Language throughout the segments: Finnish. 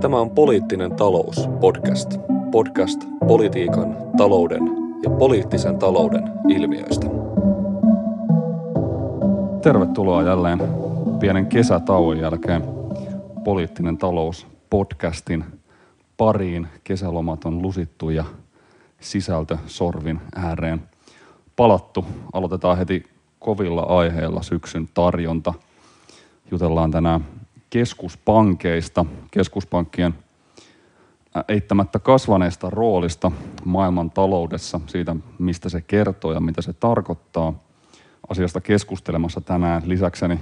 Tämä on Poliittinen talous podcast. Podcast politiikan, talouden ja poliittisen talouden ilmiöistä. Tervetuloa jälleen pienen kesätauon jälkeen Poliittinen talous podcastin pariin. Kesälomat on lusittu ja sisältö sorvin ääreen palattu. Aloitetaan heti kovilla aiheilla syksyn tarjonta. Jutellaan tänään keskuspankeista, keskuspankkien eittämättä kasvaneesta roolista maailman taloudessa, siitä mistä se kertoo ja mitä se tarkoittaa. Asiasta keskustelemassa tänään lisäkseni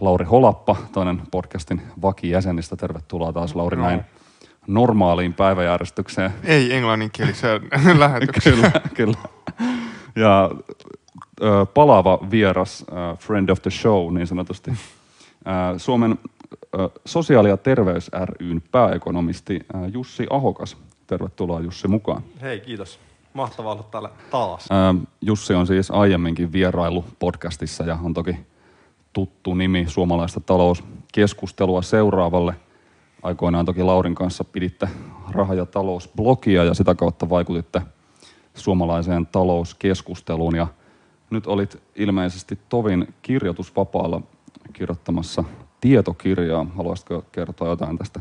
Lauri Holappa, toinen podcastin vakijäsenistä. Tervetuloa taas Lauri no. näin normaaliin päiväjärjestykseen. Ei englanninkieliseen lähetykseen. kyllä, kyllä. Ja ö, palava vieras, ö, friend of the show niin sanotusti, Suomen sosiaali- ja terveys ryn pääekonomisti Jussi Ahokas. Tervetuloa Jussi mukaan. Hei, kiitos. Mahtavaa olla täällä taas. Jussi on siis aiemminkin vierailu podcastissa ja on toki tuttu nimi suomalaista talouskeskustelua seuraavalle. Aikoinaan toki Laurin kanssa piditte raha- ja talousblogia ja sitä kautta vaikutitte suomalaiseen talouskeskusteluun. Ja nyt olit ilmeisesti tovin kirjoitusvapaalla kirjoittamassa tietokirjaa. Haluaisitko kertoa jotain tästä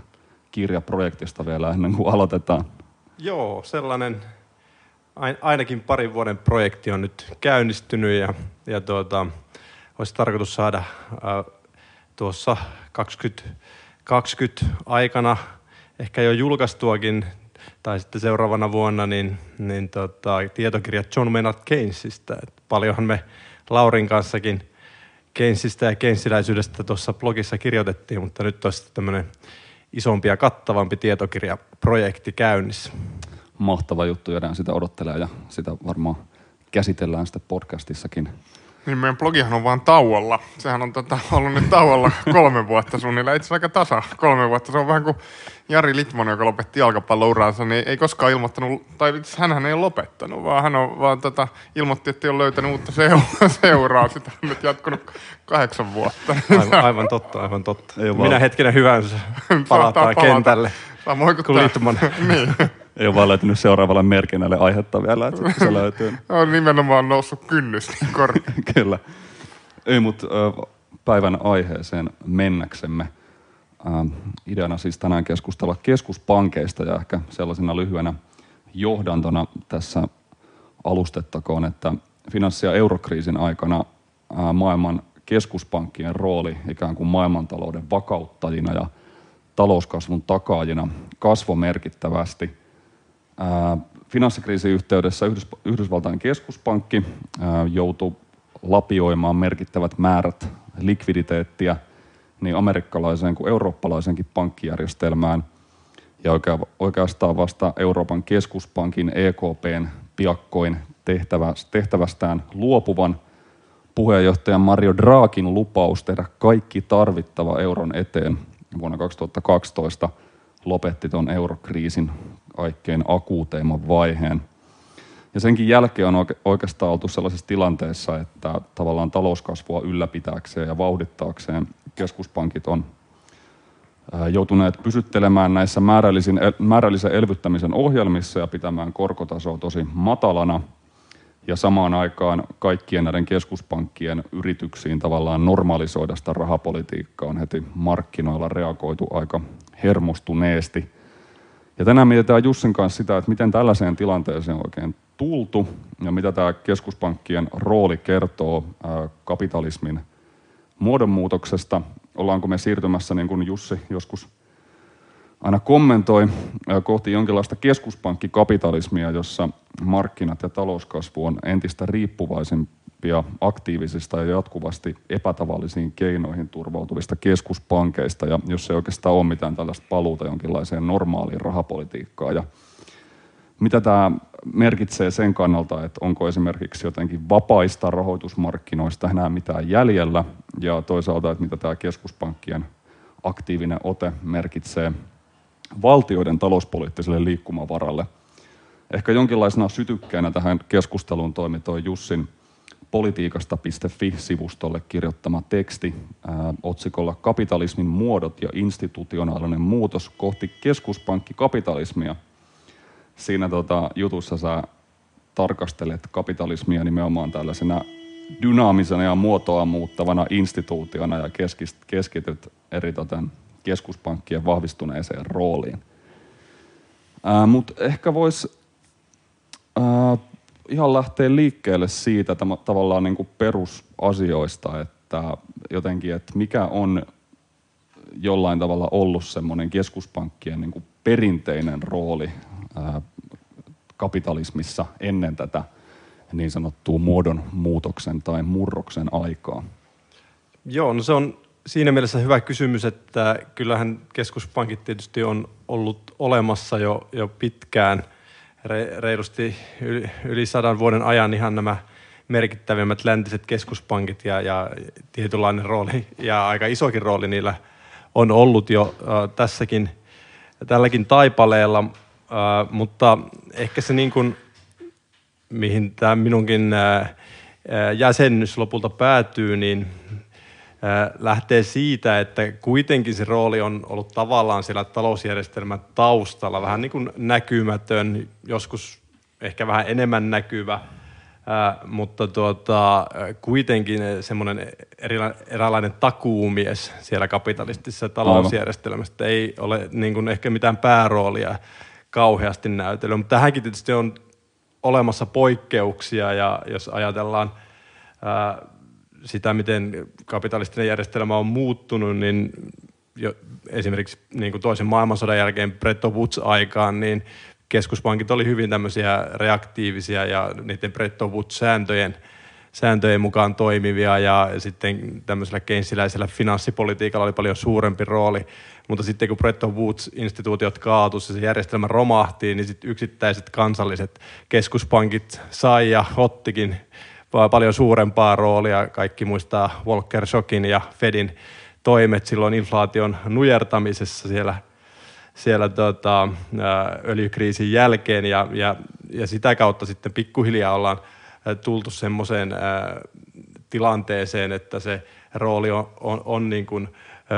kirjaprojektista vielä ennen kuin aloitetaan? Joo, sellainen ainakin parin vuoden projekti on nyt käynnistynyt ja, ja tuota, olisi tarkoitus saada äh, tuossa 2020 aikana ehkä jo julkaistuakin tai sitten seuraavana vuonna niin, niin tota, tietokirja John Maynard Keynesistä. Et paljonhan me Laurin kanssakin Keynesistä ja Keynesiläisyydestä tuossa blogissa kirjoitettiin, mutta nyt olisi tämmöinen isompi ja kattavampi tietokirjaprojekti käynnissä. Mahtava juttu, jäädään sitä odottelee ja sitä varmaan käsitellään sitten podcastissakin niin meidän blogihan on vaan tauolla. Sehän on tota, ollut nyt tauolla kolme vuotta suunnilleen. Itse aika tasa kolme vuotta. Se on vähän kuin Jari Litman, joka lopetti jalkapallouraansa, niin ei koskaan ilmoittanut, tai itse hän ei lopettanut, vaan hän on vaan tota, ilmoitti, että ei ole löytänyt uutta seuraa. Sitä on nyt jatkunut kahdeksan vuotta. Aivan, aivan totta, aivan totta. Ei Minä hetkenä hyvänsä palataan kentälle. Samoin kuin Litman. niin ei ole vaan löytynyt seuraavalle merkinnälle aihetta vielä, että se löytyy. on nimenomaan noussut kynnys niin Kyllä. Ei, mutta päivän aiheeseen mennäksemme. ideana siis tänään keskustella keskuspankeista ja ehkä sellaisena lyhyenä johdantona tässä alustettakoon, että finanssi- ja eurokriisin aikana maailman keskuspankkien rooli ikään kuin maailmantalouden vakauttajina ja talouskasvun takaajina kasvoi merkittävästi – Finanssikriisin yhteydessä Yhdysvaltain keskuspankki joutui lapioimaan merkittävät määrät likviditeettiä niin amerikkalaiseen kuin eurooppalaisenkin pankkijärjestelmään. Ja oikeastaan vasta Euroopan keskuspankin EKPn piakkoin tehtävästään luopuvan puheenjohtajan Mario Draghin lupaus tehdä kaikki tarvittava euron eteen vuonna 2012 lopetti tuon eurokriisin kaikkein akuuteimman vaiheen. Ja senkin jälkeen on oikeastaan oltu sellaisessa tilanteessa, että tavallaan talouskasvua ylläpitääkseen ja vauhdittaakseen keskuspankit on joutuneet pysyttelemään näissä määrällisen elvyttämisen ohjelmissa ja pitämään korkotasoa tosi matalana. Ja samaan aikaan kaikkien näiden keskuspankkien yrityksiin tavallaan normalisoida sitä rahapolitiikkaa on heti markkinoilla reagoitu aika hermostuneesti – ja tänään mietitään Jussin kanssa sitä, että miten tällaiseen tilanteeseen oikein tultu ja mitä tämä keskuspankkien rooli kertoo kapitalismin muodonmuutoksesta. Ollaanko me siirtymässä, niin kuin Jussi joskus aina kommentoi, kohti jonkinlaista keskuspankkikapitalismia, jossa markkinat ja talouskasvu on entistä riippuvaisempi oppia aktiivisista ja jatkuvasti epätavallisiin keinoihin turvautuvista keskuspankeista, ja jos ei oikeastaan ole mitään tällaista paluuta jonkinlaiseen normaaliin rahapolitiikkaan. Ja mitä tämä merkitsee sen kannalta, että onko esimerkiksi jotenkin vapaista rahoitusmarkkinoista enää mitään jäljellä, ja toisaalta, että mitä tämä keskuspankkien aktiivinen ote merkitsee valtioiden talouspoliittiselle liikkumavaralle. Ehkä jonkinlaisena sytykkeenä tähän keskusteluun toimi toi Jussin politiikasta.fi-sivustolle kirjoittama teksti ää, otsikolla Kapitalismin muodot ja institutionaalinen muutos kohti keskuspankkikapitalismia. Siinä tota, jutussa sä tarkastelet kapitalismia nimenomaan tällaisena dynaamisena ja muotoa muuttavana instituutiona ja keskityt eri tota, keskuspankkien vahvistuneeseen rooliin. Mutta ehkä voisi ihan lähteä liikkeelle siitä että tavallaan niin kuin perusasioista, että jotenkin, että mikä on jollain tavalla ollut semmoinen keskuspankkien niin kuin perinteinen rooli ää, kapitalismissa ennen tätä niin sanottua muodon muutoksen tai murroksen aikaa? Joo, no se on siinä mielessä hyvä kysymys, että kyllähän keskuspankit tietysti on ollut olemassa jo, jo pitkään, re, reilusti yli, yli sadan vuoden ajan ihan nämä merkittävimmät läntiset keskuspankit ja, ja tietynlainen rooli ja aika isokin rooli niillä on ollut jo äh, tässäkin, tälläkin taipaleella, äh, mutta ehkä se niin kuin, mihin tämä minunkin äh, jäsennys lopulta päätyy, niin lähtee siitä, että kuitenkin se rooli on ollut tavallaan siellä talousjärjestelmän taustalla vähän niin kuin näkymätön, joskus ehkä vähän enemmän näkyvä, mutta tuota, kuitenkin semmoinen eräänlainen takuumies siellä kapitalistisessa talousjärjestelmässä. Ei ole niin kuin ehkä mitään pääroolia kauheasti näytellyt, mutta tähänkin tietysti on olemassa poikkeuksia ja jos ajatellaan sitä, miten kapitalistinen järjestelmä on muuttunut, niin jo, esimerkiksi niin kuin toisen maailmansodan jälkeen Bretton Woods-aikaan, niin keskuspankit oli hyvin tämmöisiä reaktiivisia ja niiden Bretton Woods-sääntöjen sääntöjen mukaan toimivia ja sitten tämmöisellä keynesiläisellä finanssipolitiikalla oli paljon suurempi rooli. Mutta sitten kun Bretton Woods-instituutiot kaatuivat ja se järjestelmä romahti, niin sitten yksittäiset kansalliset keskuspankit sai ja ottikin paljon suurempaa roolia. Kaikki muistaa Volcker Shockin ja Fedin toimet silloin inflaation nujertamisessa siellä, siellä tota, öljykriisin jälkeen ja, ja, ja sitä kautta sitten pikkuhiljaa ollaan tultu semmoiseen tilanteeseen, että se rooli on, on, on niin kuin,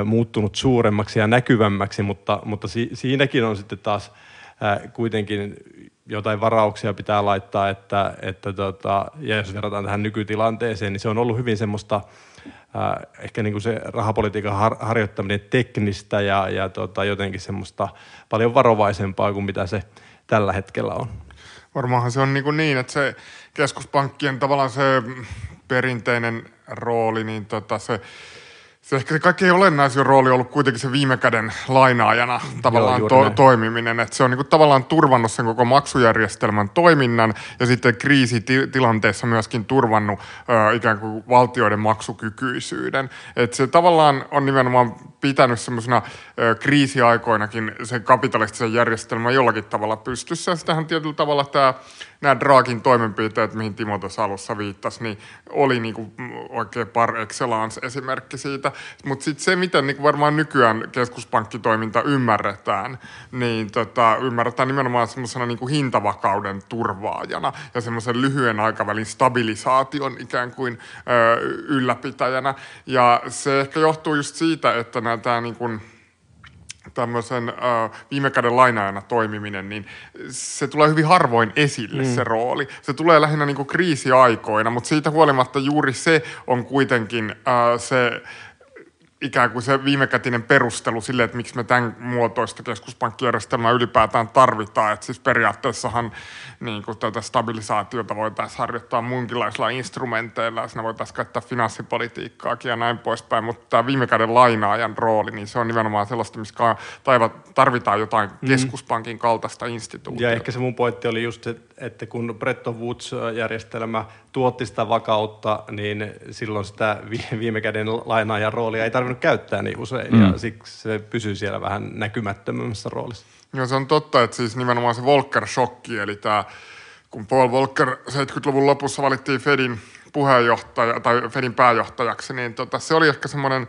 muuttunut suuremmaksi ja näkyvämmäksi, mutta, mutta si, siinäkin on sitten taas kuitenkin jotain varauksia pitää laittaa, että, että tota, ja jos verrataan tähän nykytilanteeseen, niin se on ollut hyvin semmoista äh, ehkä niin kuin se rahapolitiikan har, harjoittaminen teknistä ja, ja tota, jotenkin semmoista paljon varovaisempaa kuin mitä se tällä hetkellä on. Varmaanhan se on niin, kuin niin että se keskuspankkien tavallaan se perinteinen rooli, niin tota se se ehkä se kaikkein olennaisin rooli on ollut kuitenkin se viime käden lainaajana tavallaan Joo, to- toimiminen. Että se on niinku tavallaan turvannut sen koko maksujärjestelmän toiminnan ja sitten kriisitilanteessa myöskin turvannut ö, ikään kuin valtioiden maksukykyisyyden. Että se tavallaan on nimenomaan pitänyt semmoisena kriisiaikoinakin sen kapitalistisen järjestelmän jollakin tavalla pystyssä. Ja sitähän tietyllä tavalla tämä nämä Draakin toimenpiteet, mihin Timo tuossa alussa viittasi, niin oli niinku oikein par excellence esimerkki siitä. Mutta sitten se, miten niinku varmaan nykyään keskuspankkitoiminta ymmärretään, niin tota, ymmärretään nimenomaan semmoisena niinku hintavakauden turvaajana ja semmoisen lyhyen aikavälin stabilisaation ikään kuin ö, ylläpitäjänä. Ja se ehkä johtuu just siitä, että nämä tämä niinku, tämmöisen äh, viime käden lainaajana toimiminen, niin se tulee hyvin harvoin esille mm. se rooli. Se tulee lähinnä niin kuin kriisiaikoina, mutta siitä huolimatta juuri se on kuitenkin äh, se ikään kuin se viimekätinen perustelu sille, että miksi me tämän muotoista keskuspankkijärjestelmää ylipäätään tarvitaan. Että siis periaatteessahan niin kuin tätä stabilisaatiota voitaisiin harjoittaa muunkinlaisilla instrumenteilla, siinä voitaisiin käyttää finanssipolitiikkaakin ja näin poispäin, mutta tämä viime käden lainaajan rooli, niin se on nimenomaan sellaista, missä tarvitaan jotain mm. keskuspankin kaltaista instituutiota. Ja ehkä se mun pointti oli just, että kun Bretton Woods-järjestelmä tuotti sitä vakautta, niin silloin sitä viime käden lainaajan roolia ei tarvinnut käyttää niin usein, mm. ja siksi se pysyy siellä vähän näkymättömämmässä roolissa. Joo, se on totta, että siis nimenomaan se Volcker-shokki, eli tämä, kun Paul Volcker 70-luvun lopussa valittiin Fedin puheenjohtaja tai Fedin pääjohtajaksi, niin tota, se oli ehkä semmoinen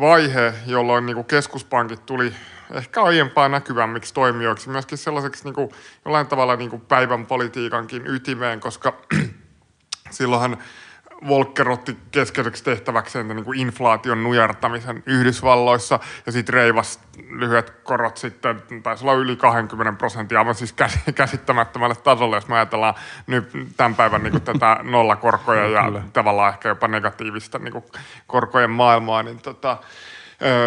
vaihe, jolloin niin kuin keskuspankit tuli ehkä aiempaa näkyvämmiksi toimijoiksi, myöskin sellaiseksi niin kuin, jollain tavalla niin kuin päivän politiikankin ytimeen, koska silloinhan Volcker otti keskeiseksi tehtäväkseen niin kuin inflaation nujartamisen Yhdysvalloissa ja sitten reivas lyhyet korot sitten, taisi olla yli 20 prosenttia, aivan siis käsittämättömälle tasolle, jos me ajatellaan nyt tämän päivän niin kuin tätä nollakorkoja ja Kyllä. tavallaan ehkä jopa negatiivista niin kuin korkojen maailmaa, niin tota,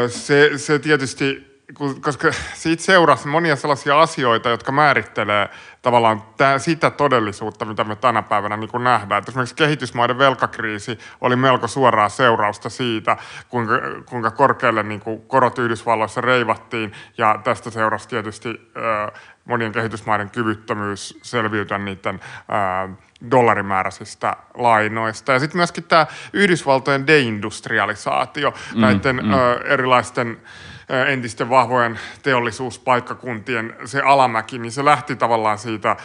se, se tietysti koska siitä seurasi monia sellaisia asioita, jotka määrittelee tavallaan tää, sitä todellisuutta, mitä me tänä päivänä niin nähdään. Et esimerkiksi kehitysmaiden velkakriisi oli melko suoraa seurausta siitä, kuinka, kuinka korkealle niin kuin korot Yhdysvalloissa reivattiin, ja tästä seurasi tietysti äh, monien kehitysmaiden kyvyttömyys selviytyä niiden äh, dollarimääräisistä lainoista. Ja sitten myöskin tämä Yhdysvaltojen deindustrialisaatio mm, näiden mm. Ö, erilaisten entisten vahvojen teollisuuspaikkakuntien se alamäki, niin se lähti tavallaan siitä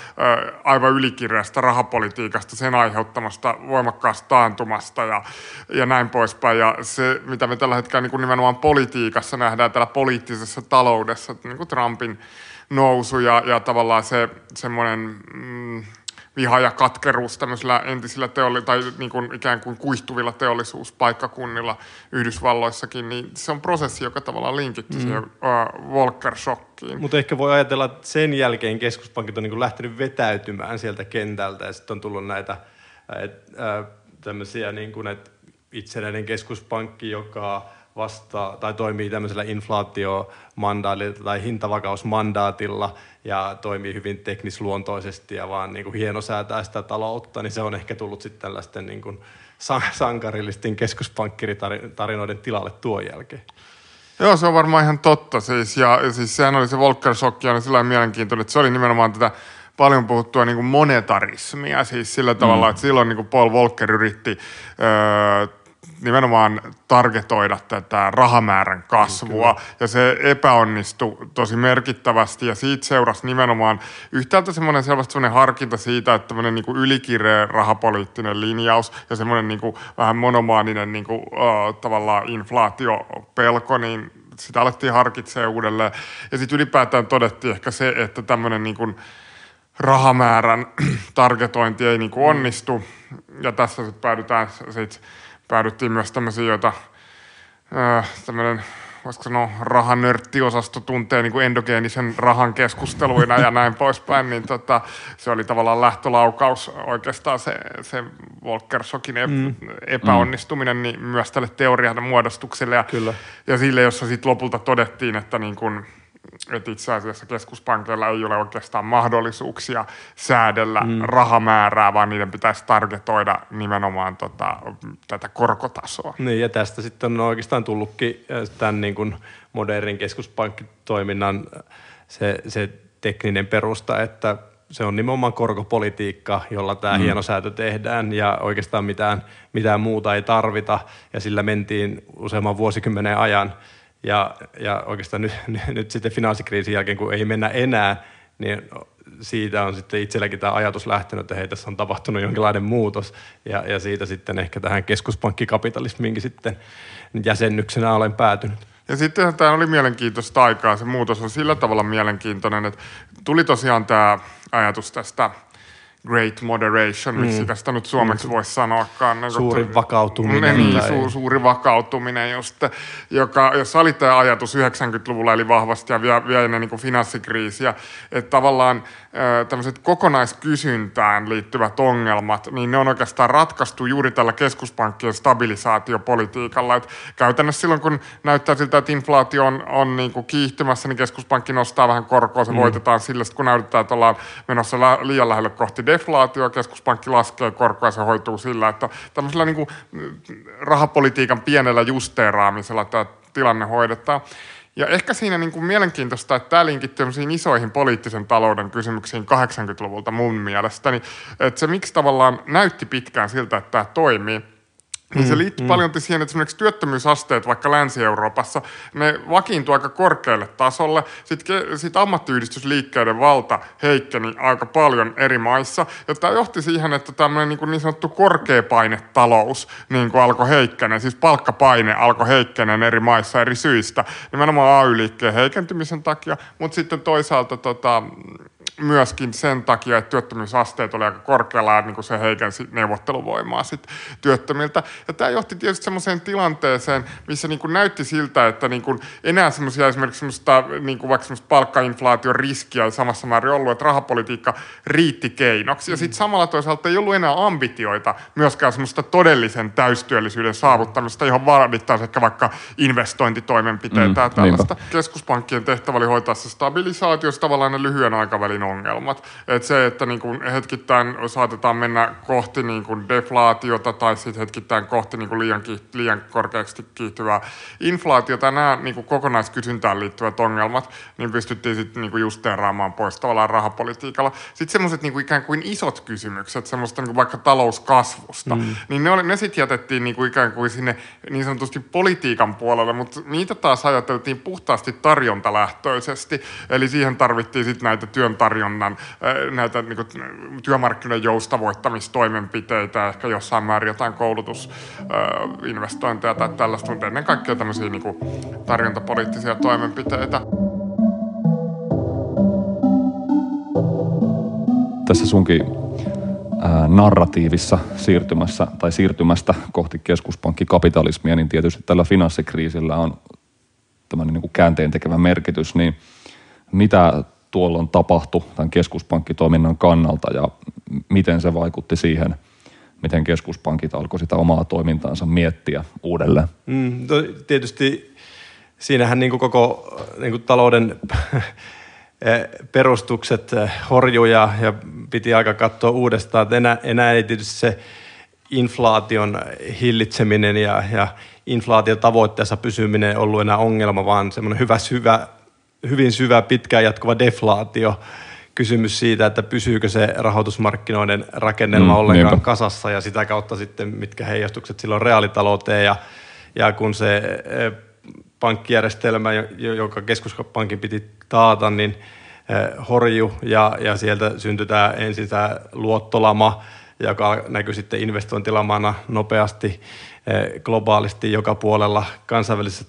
aivan ylikireästä rahapolitiikasta, sen aiheuttamasta voimakkaasta taantumasta ja, ja näin poispäin. Ja se, mitä me tällä hetkellä niin kuin nimenomaan politiikassa nähdään, täällä poliittisessa taloudessa, niin kuin Trumpin nousu ja, ja tavallaan se semmoinen... Mm, viha ja katkeruus tämmöisillä entisillä teolli- tai niin kuin ikään kuin kuihtuvilla teollisuuspaikkakunnilla Yhdysvalloissakin, niin se on prosessi, joka tavallaan linkitty mm. siihen uh, Volcker-shokkiin. Mutta ehkä voi ajatella, että sen jälkeen keskuspankit on niin kuin lähtenyt vetäytymään sieltä kentältä ja sitten on tullut näitä et, äh, tämmöisiä niin kuin, että itsenäinen keskuspankki, joka vastaa tai toimii tämmöisellä inflaatiomandaatilla tai hintavakausmandaatilla ja toimii hyvin teknisluontoisesti ja vaan niin kuin hienosäätää sitä taloutta, niin se on ehkä tullut sitten tällaisten niin kuin sankarillisten keskuspankkitarinoiden tilalle tuon jälkeen. Joo, se on varmaan ihan totta. Siis, ja, siis sehän oli se Volcker Shock, ja sillä mielenkiintoinen, että se oli nimenomaan tätä paljon puhuttua niin kuin monetarismia, siis sillä tavalla, mm. että silloin niin kuin Paul Volcker yritti öö, nimenomaan targetoida tätä rahamäärän kasvua. Kyllä. Ja se epäonnistui tosi merkittävästi ja siitä seurasi nimenomaan yhtäältä semmoinen selvästi semmoinen harkinta siitä, että tämmöinen niin ylikireä rahapoliittinen linjaus ja semmoinen niin kuin vähän monomaaninen niin kuin, uh, tavallaan inflaatiopelko, niin sitä alettiin harkitsemaan uudelleen. Ja sitten ylipäätään todettiin ehkä se, että tämmöinen niin kuin rahamäärän targetointi ei niin kuin onnistu. Ja tässä sitten päädytään sitten päädyttiin myös tämmöisiä, joita tämmöinen voisiko sanoa, rahanörttiosasto tuntee niin kuin endogeenisen rahan keskusteluina ja näin poispäin, niin tota, se oli tavallaan lähtölaukaus oikeastaan se, se Volcker-shokin mm. epäonnistuminen niin myös tälle teorian muodostukselle ja, Kyllä. ja sille, jossa sitten lopulta todettiin, että niin kuin, että itse asiassa keskuspankkeilla ei ole oikeastaan mahdollisuuksia säädellä mm. rahamäärää, vaan niiden pitäisi targetoida nimenomaan tota, tätä korkotasoa. Niin, ja tästä sitten on oikeastaan tullutkin äh, tämän niin kuin modernin keskuspankkitoiminnan äh, se, se tekninen perusta, että se on nimenomaan korkopolitiikka, jolla tämä mm. hieno säätö tehdään ja oikeastaan mitään, mitään muuta ei tarvita ja sillä mentiin useamman vuosikymmenen ajan – ja, ja oikeastaan nyt, nyt sitten finanssikriisin jälkeen, kun ei mennä enää, niin siitä on sitten itselläkin tämä ajatus lähtenyt, että hei, tässä on tapahtunut jonkinlainen muutos. Ja, ja siitä sitten ehkä tähän keskuspankkikapitalismiinkin sitten jäsennyksenä olen päätynyt. Ja sitten tämä oli mielenkiintoista aikaa. Se muutos on sillä tavalla mielenkiintoinen, että tuli tosiaan tämä ajatus tästä – great moderation, mm. miksi tästä nyt suomeksi mm. voisi sanoakaan. Niin suuri vakautuminen. Niin, su, suuri vakautuminen, just, joka, jos oli tämä ajatus 90-luvulla, eli vahvasti ja vielä, vielä ennen niin finanssikriisiä, että tavallaan tämmöiset kokonaiskysyntään liittyvät ongelmat, niin ne on oikeastaan ratkaistu juuri tällä keskuspankkien stabilisaatiopolitiikalla. Et käytännössä silloin, kun näyttää siltä, että inflaatio on, on niin kuin kiihtymässä, niin keskuspankki nostaa vähän korkoa, se mm. voitetaan sillä, kun näytetään, että ollaan menossa liian lähelle kohti deflaatio, keskuspankki laskee korkoa ja se hoituu sillä, että tämmöisellä niin kuin rahapolitiikan pienellä justeeraamisella tämä tilanne hoidetaan. Ja ehkä siinä niin kuin mielenkiintoista, että tämä linkittyy isoihin poliittisen talouden kysymyksiin 80-luvulta mun mielestä, niin että se miksi tavallaan näytti pitkään siltä, että tämä toimii, niin se mm, liittyy mm. paljon siihen, että esimerkiksi työttömyysasteet vaikka Länsi-Euroopassa, ne vakiintuu aika korkealle tasolle. Sitten sit ammattiyhdistysliikkeiden valta heikkeni aika paljon eri maissa. Ja tämä johti siihen, että tämmöinen niin, kuin niin sanottu korkeapainetalous niin kuin alkoi heikkenen, siis palkkapaine alkoi heikkenen eri maissa eri syistä. Nimenomaan AY-liikkeen heikentymisen takia, mutta sitten toisaalta tota, myöskin sen takia, että työttömyysasteet oli aika korkealla ja niin kuin se heikensi neuvotteluvoimaa sit työttömiltä. Ja tämä johti tietysti semmoiseen tilanteeseen, missä niin kuin näytti siltä, että niin kuin enää semmoisia esimerkiksi semmoista, niin kuin vaikka semmoista palkkainflaation riskiä ei samassa määrin ollut, että rahapolitiikka riitti keinoksi. Ja sitten samalla toisaalta ei ollut enää ambitioita myöskään semmoista todellisen täystyöllisyyden saavuttamista, johon vaadittaisiin ehkä vaikka investointitoimenpiteitä mm, ja tällaista. Niinpä. Keskuspankkien tehtävä oli hoitaa se stabilisaatio, tavallaan ne lyhyen aikavälin ongelmat. Et se, että niin kuin hetkittäin saatetaan mennä kohti niin kuin deflaatiota tai sitten hetkittäin kohti niin kuin liian, liian korkeaksi kiihtyvää inflaatiota, nämä niin kuin kokonaiskysyntään liittyvät ongelmat, niin pystyttiin sitten niin kuin justeeraamaan pois tavallaan rahapolitiikalla. Sitten semmoiset niin kuin ikään kuin isot kysymykset, semmoista niin kuin vaikka talouskasvusta, mm. niin ne, oli, ne sitten jätettiin niin kuin ikään kuin sinne niin sanotusti politiikan puolelle, mutta niitä taas ajateltiin puhtaasti tarjontalähtöisesti, eli siihen tarvittiin sitten näitä työn tarjonnan, näitä niin kuin, työmarkkinoiden joustavoittamistoimenpiteitä, ehkä jossain määrin jotain koulutusinvestointeja tai tällaista, mutta ennen kaikkea tämmöisiä niin kuin, tarjontapoliittisia toimenpiteitä. Tässä sunkin narratiivissa siirtymässä tai siirtymästä kohti keskuspankkikapitalismia, niin tietysti tällä finanssikriisillä on tämmöinen niin kuin käänteen tekevä merkitys, niin mitä tuolloin tapahtui tämän keskuspankkitoiminnan kannalta ja miten se vaikutti siihen, miten keskuspankit alkoi sitä omaa toimintaansa miettiä uudelleen? Mm, tietysti siinähän niin kuin koko niin kuin talouden perustukset horjuja ja piti aika katsoa uudestaan. Että enää, enää ei tietysti se inflaation hillitseminen ja, ja inflaatiotavoitteessa pysyminen ollut enää ongelma, vaan semmoinen hyvä syvä hyvin syvä, pitkään jatkuva deflaatio. Kysymys siitä, että pysyykö se rahoitusmarkkinoiden rakennelma mm, ollenkaan niinpä. kasassa ja sitä kautta sitten mitkä heijastukset silloin reaalitalouteen. Ja, ja kun se e, pankkijärjestelmä, joka keskuspankin piti taata, niin e, horju ja, ja sieltä syntyi tämä ensin tämä luottolama, joka näkyy sitten investointilamana nopeasti e, globaalisti joka puolella kansainvälisessä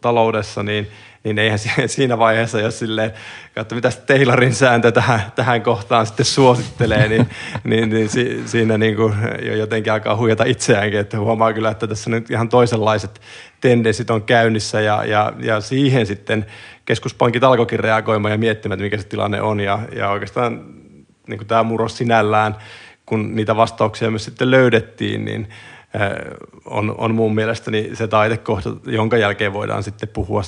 taloudessa, niin – niin eihän siinä vaiheessa, jos silleen, katso mitä Taylorin sääntö tähän, tähän kohtaan sitten suosittelee, niin, niin, niin si, siinä niin kuin jo jotenkin alkaa huijata itseäänkin, että huomaa kyllä, että tässä nyt ihan toisenlaiset tendenssit on käynnissä ja, ja, ja siihen sitten keskuspankit alkoikin reagoimaan ja miettimään, että mikä se tilanne on ja, ja oikeastaan niin kuin tämä murros sinällään, kun niitä vastauksia myös sitten löydettiin, niin on, on mun mielestäni se taitekohta, jonka jälkeen voidaan sitten puhua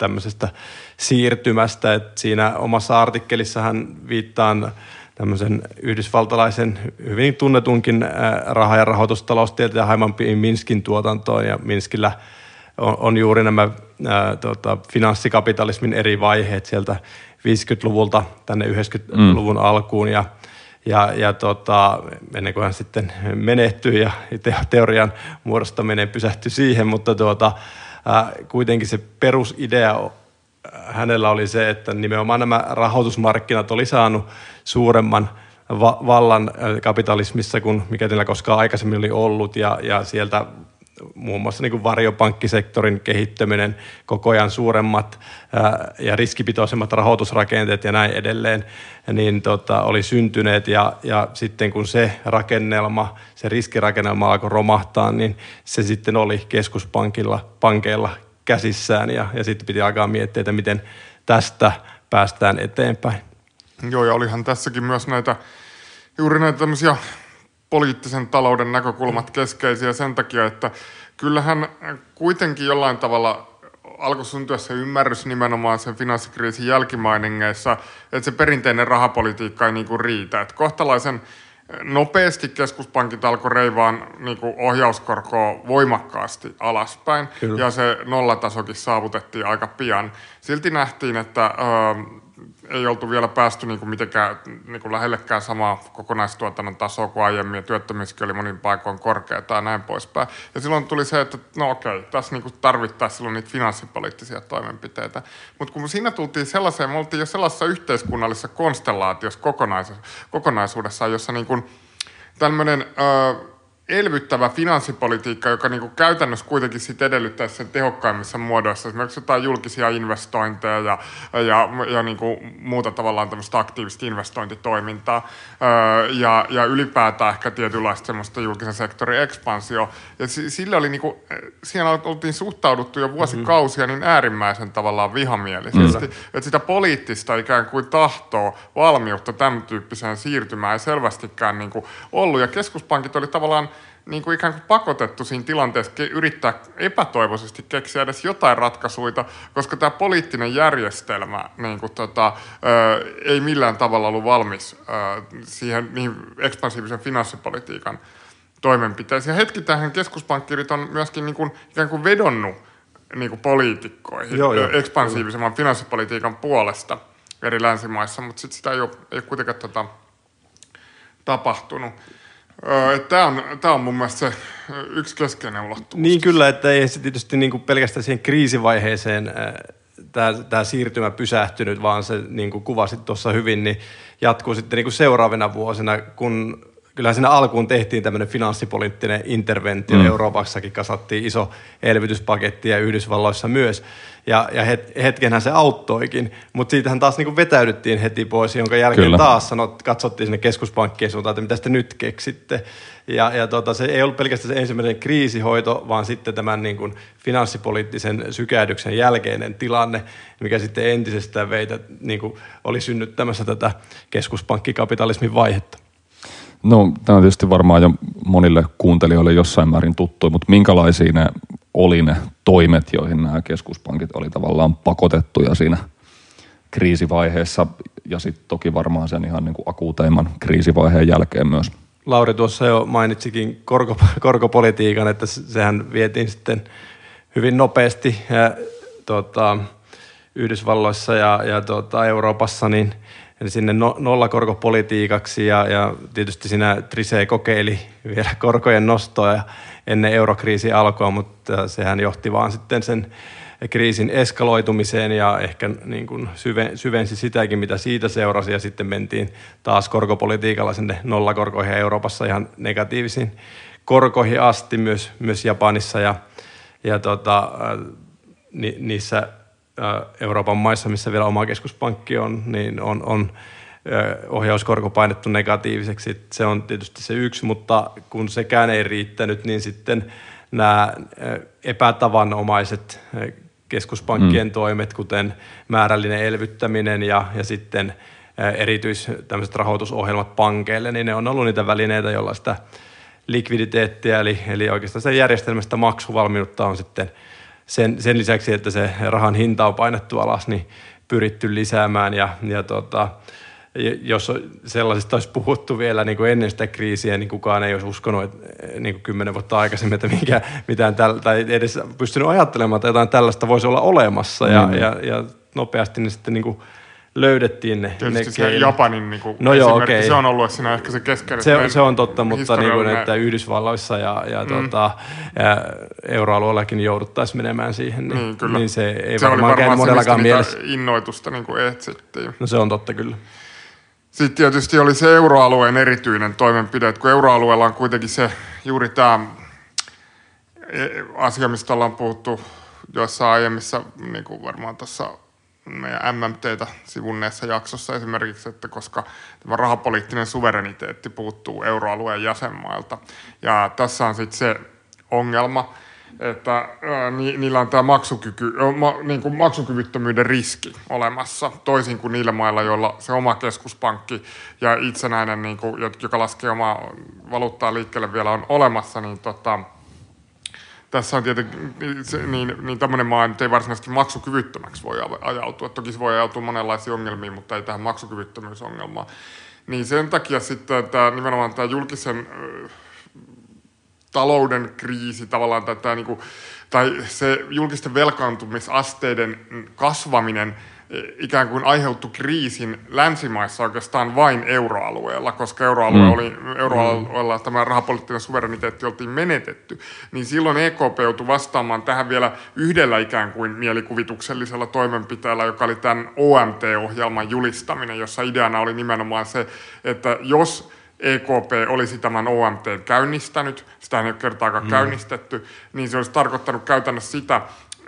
tämmöisestä siirtymästä. Et siinä omassa artikkelissahan viittaan tämmöisen yhdysvaltalaisen hyvin tunnetunkin raha- ja rahoitustaloustieteilijä Haiman Minskin tuotantoon ja Minskillä on, on juuri nämä ää, tota, finanssikapitalismin eri vaiheet sieltä 50-luvulta tänne 90-luvun mm. alkuun ja ja, ja tota, ennen kuin hän sitten menehtyi ja teorian muodostaminen pysähtyi siihen, mutta tuota, kuitenkin se perusidea hänellä oli se, että nimenomaan nämä rahoitusmarkkinat oli saanut suuremman va- vallan kapitalismissa kuin mikä niillä koskaan aikaisemmin oli ollut. Ja, ja sieltä muun muassa niin kuin varjopankkisektorin kehittäminen, koko ajan suuremmat ja riskipitoisemmat rahoitusrakenteet ja näin edelleen, niin tota, oli syntyneet ja, ja sitten kun se rakennelma, se riskirakennelma alkoi romahtaa, niin se sitten oli keskuspankilla, pankeilla käsissään ja, ja sitten piti alkaa miettiä, että miten tästä päästään eteenpäin. Joo, ja olihan tässäkin myös näitä, juuri näitä tämmöisiä poliittisen talouden näkökulmat keskeisiä sen takia, että kyllähän kuitenkin jollain tavalla alkoi syntyä se ymmärrys nimenomaan sen finanssikriisin jälkimainingeissa, että se perinteinen rahapolitiikka ei niinku riitä. Että kohtalaisen nopeasti keskuspankit alkoi reivaan niinku ohjauskorkoa voimakkaasti alaspäin Kyllä. ja se nollatasokin saavutettiin aika pian. Silti nähtiin, että ö, ei oltu vielä päästy niin kuin mitenkään niin kuin lähellekään samaa kokonaistuotannon tasoa kuin aiemmin, ja työttömyyskin oli monin paikoin korkea tai näin poispäin. Ja silloin tuli se, että no okei, tässä niin tarvittaisiin silloin niitä finanssipoliittisia toimenpiteitä. Mutta kun siinä tultiin sellaiseen, me oltiin jo sellaisessa yhteiskunnallisessa konstellaatiossa kokonais- kokonaisuudessaan, jossa niin kuin tämmöinen... Öö, elvyttävä finanssipolitiikka, joka niin kuin käytännössä kuitenkin sit edellyttäisi sen tehokkaimmissa muodoissa, esimerkiksi jotain julkisia investointeja ja, ja, ja niin kuin muuta tavallaan tämmöistä aktiivista investointitoimintaa öö, ja, ja ylipäätään ehkä tietynlaista semmoista julkisen sektorin ekspansio. Ja sille oli niin kuin, siellä oltiin suhtauduttu jo vuosikausia niin äärimmäisen tavallaan vihamielisesti, mm. että sitä poliittista ikään kuin tahtoa, valmiutta tämän tyyppiseen siirtymään ei selvästikään niin kuin ollut. Ja keskuspankit oli tavallaan niin kuin ikään kuin pakotettu siinä tilanteessa yrittää epätoivoisesti keksiä edes jotain ratkaisuja, koska tämä poliittinen järjestelmä niin kuin tota, ö, ei millään tavalla ollut valmis ö, siihen niihin ekspansiivisen finanssipolitiikan toimenpiteisiin. Ja hetki tähän keskuspankkirit on myöskin niin kuin, ikään kuin vedonnut niin kuin poliitikkoihin joo, joo, ekspansiivisemman finanssipolitiikan puolesta eri länsimaissa, mutta sit sitä ei ole, ei ole kuitenkaan tota, tapahtunut. Tämä on, tämä on mun mielestä se yksi keskeinen ulottuvuus. Niin kyllä, että ei se tietysti niin kuin pelkästään siihen kriisivaiheeseen tämä, tämä siirtymä pysähtynyt, vaan se niin kuin kuvasit tuossa hyvin, niin jatkuu sitten niin kuin seuraavina vuosina, kun kyllähän siinä alkuun tehtiin tämmöinen finanssipoliittinen interventio. Mm. Euroopassakin kasattiin iso elvytyspaketti ja Yhdysvalloissa myös. Ja, ja het, hetkenhän se auttoikin, mutta siitähän taas niin vetäydyttiin heti pois, jonka jälkeen Kyllä. taas sanot, katsottiin sinne keskuspankkien suuntaan, että mitä te nyt keksitte. Ja, ja tota, se ei ollut pelkästään se ensimmäinen kriisihoito, vaan sitten tämän niin kuin finanssipoliittisen sykähdyksen jälkeinen tilanne, mikä sitten entisestään veitä niin kuin oli synnyttämässä tätä keskuspankkikapitalismin vaihetta. No, tämä on tietysti varmaan jo monille kuuntelijoille jossain määrin tuttu, mutta minkälaisia ne oli ne toimet, joihin nämä keskuspankit oli tavallaan pakotettuja siinä kriisivaiheessa ja sitten toki varmaan sen ihan niin kuin akuuteimman kriisivaiheen jälkeen myös. Lauri tuossa jo mainitsikin korko, korkopolitiikan, että sehän vietiin sitten hyvin nopeasti ja, tota, Yhdysvalloissa ja, ja tota, Euroopassa niin – eli sinne no, nollakorkopolitiikaksi ja, ja tietysti siinä Trise kokeili vielä korkojen nostoa ennen eurokriisi alkua, mutta sehän johti vaan sitten sen kriisin eskaloitumiseen ja ehkä niin kuin syve, syvensi sitäkin, mitä siitä seurasi. Ja sitten mentiin taas korkopolitiikalla sinne nollakorkoihin Euroopassa ihan negatiivisiin korkoihin asti myös, myös Japanissa ja, ja tota, ni, niissä Euroopan maissa, missä vielä oma keskuspankki on, niin on, on ohjauskorko painettu negatiiviseksi. Se on tietysti se yksi, mutta kun sekään ei riittänyt, niin sitten nämä epätavanomaiset keskuspankkien mm. toimet, kuten määrällinen elvyttäminen ja, ja sitten erityis tämmöiset rahoitusohjelmat pankeille, niin ne on ollut niitä välineitä, joilla sitä likviditeettiä, eli, eli oikeastaan se järjestelmästä maksuvalmiutta on sitten – sen, sen lisäksi, että se rahan hinta on painettu alas, niin pyritty lisäämään ja, ja tota, jos sellaisista olisi puhuttu vielä niin kuin ennen sitä kriisiä, niin kukaan ei olisi uskonut että niin kuin kymmenen vuotta aikaisemmin, että mikä, mitään täl, tai edes pystynyt ajattelemaan, että jotain tällaista voisi olla olemassa. Ja, mm. ja, ja nopeasti ne sitten niin kuin löydettiin ne, Tietysti ne se Japanin niin kuin no joo, okay. se on ollut siinä ehkä se keskeinen. Se, se on totta, mutta niin kuin, että Yhdysvalloissa ja, ja, mm. tuota, ja euroalueellakin jouduttaisiin menemään siihen, niin, niin, kyllä. niin se ei se varmaan käynyt monellakaan mielessä. innoitusta niin kuin etsittiin. No se on totta kyllä. Sitten tietysti oli se euroalueen erityinen toimenpide, että kun euroalueella on kuitenkin se juuri tämä e, asia, mistä ollaan puhuttu joissain aiemmissa, niin kuin varmaan tuossa meidän MMTtä sivunneessa jaksossa esimerkiksi, että koska tämä rahapoliittinen suvereniteetti puuttuu euroalueen jäsenmailta. Ja tässä on sitten se ongelma, että niillä on tämä maksukyky, ma, niin kuin maksukyvyttömyyden riski olemassa, toisin kuin niillä mailla, joilla se oma keskuspankki ja itsenäinen, niin kuin, joka laskee omaa valuuttaa liikkeelle vielä on olemassa, niin tota, tässä on tietenkin, niin, niin tämmöinen maa nyt ei varsinaisesti maksukyvyttömäksi voi ajautua. Toki se voi ajautua monenlaisiin ongelmiin, mutta ei tähän maksukyvyttömyysongelmaan. Niin sen takia sitten tämä, nimenomaan tämä julkisen talouden kriisi, tavallaan tätä, niin kuin, tai se julkisten velkaantumisasteiden kasvaminen – ikään kuin aiheuttu kriisin länsimaissa oikeastaan vain euroalueella, koska euroalue mm. oli, euroalueella mm. tämä rahapoliittinen suvereniteetti oltiin menetetty, niin silloin EKP joutui vastaamaan tähän vielä yhdellä ikään kuin mielikuvituksellisella toimenpiteellä, joka oli tämän OMT-ohjelman julistaminen, jossa ideana oli nimenomaan se, että jos EKP olisi tämän OMT käynnistänyt, sitä ei ole kertaakaan mm. käynnistetty, niin se olisi tarkoittanut käytännössä sitä,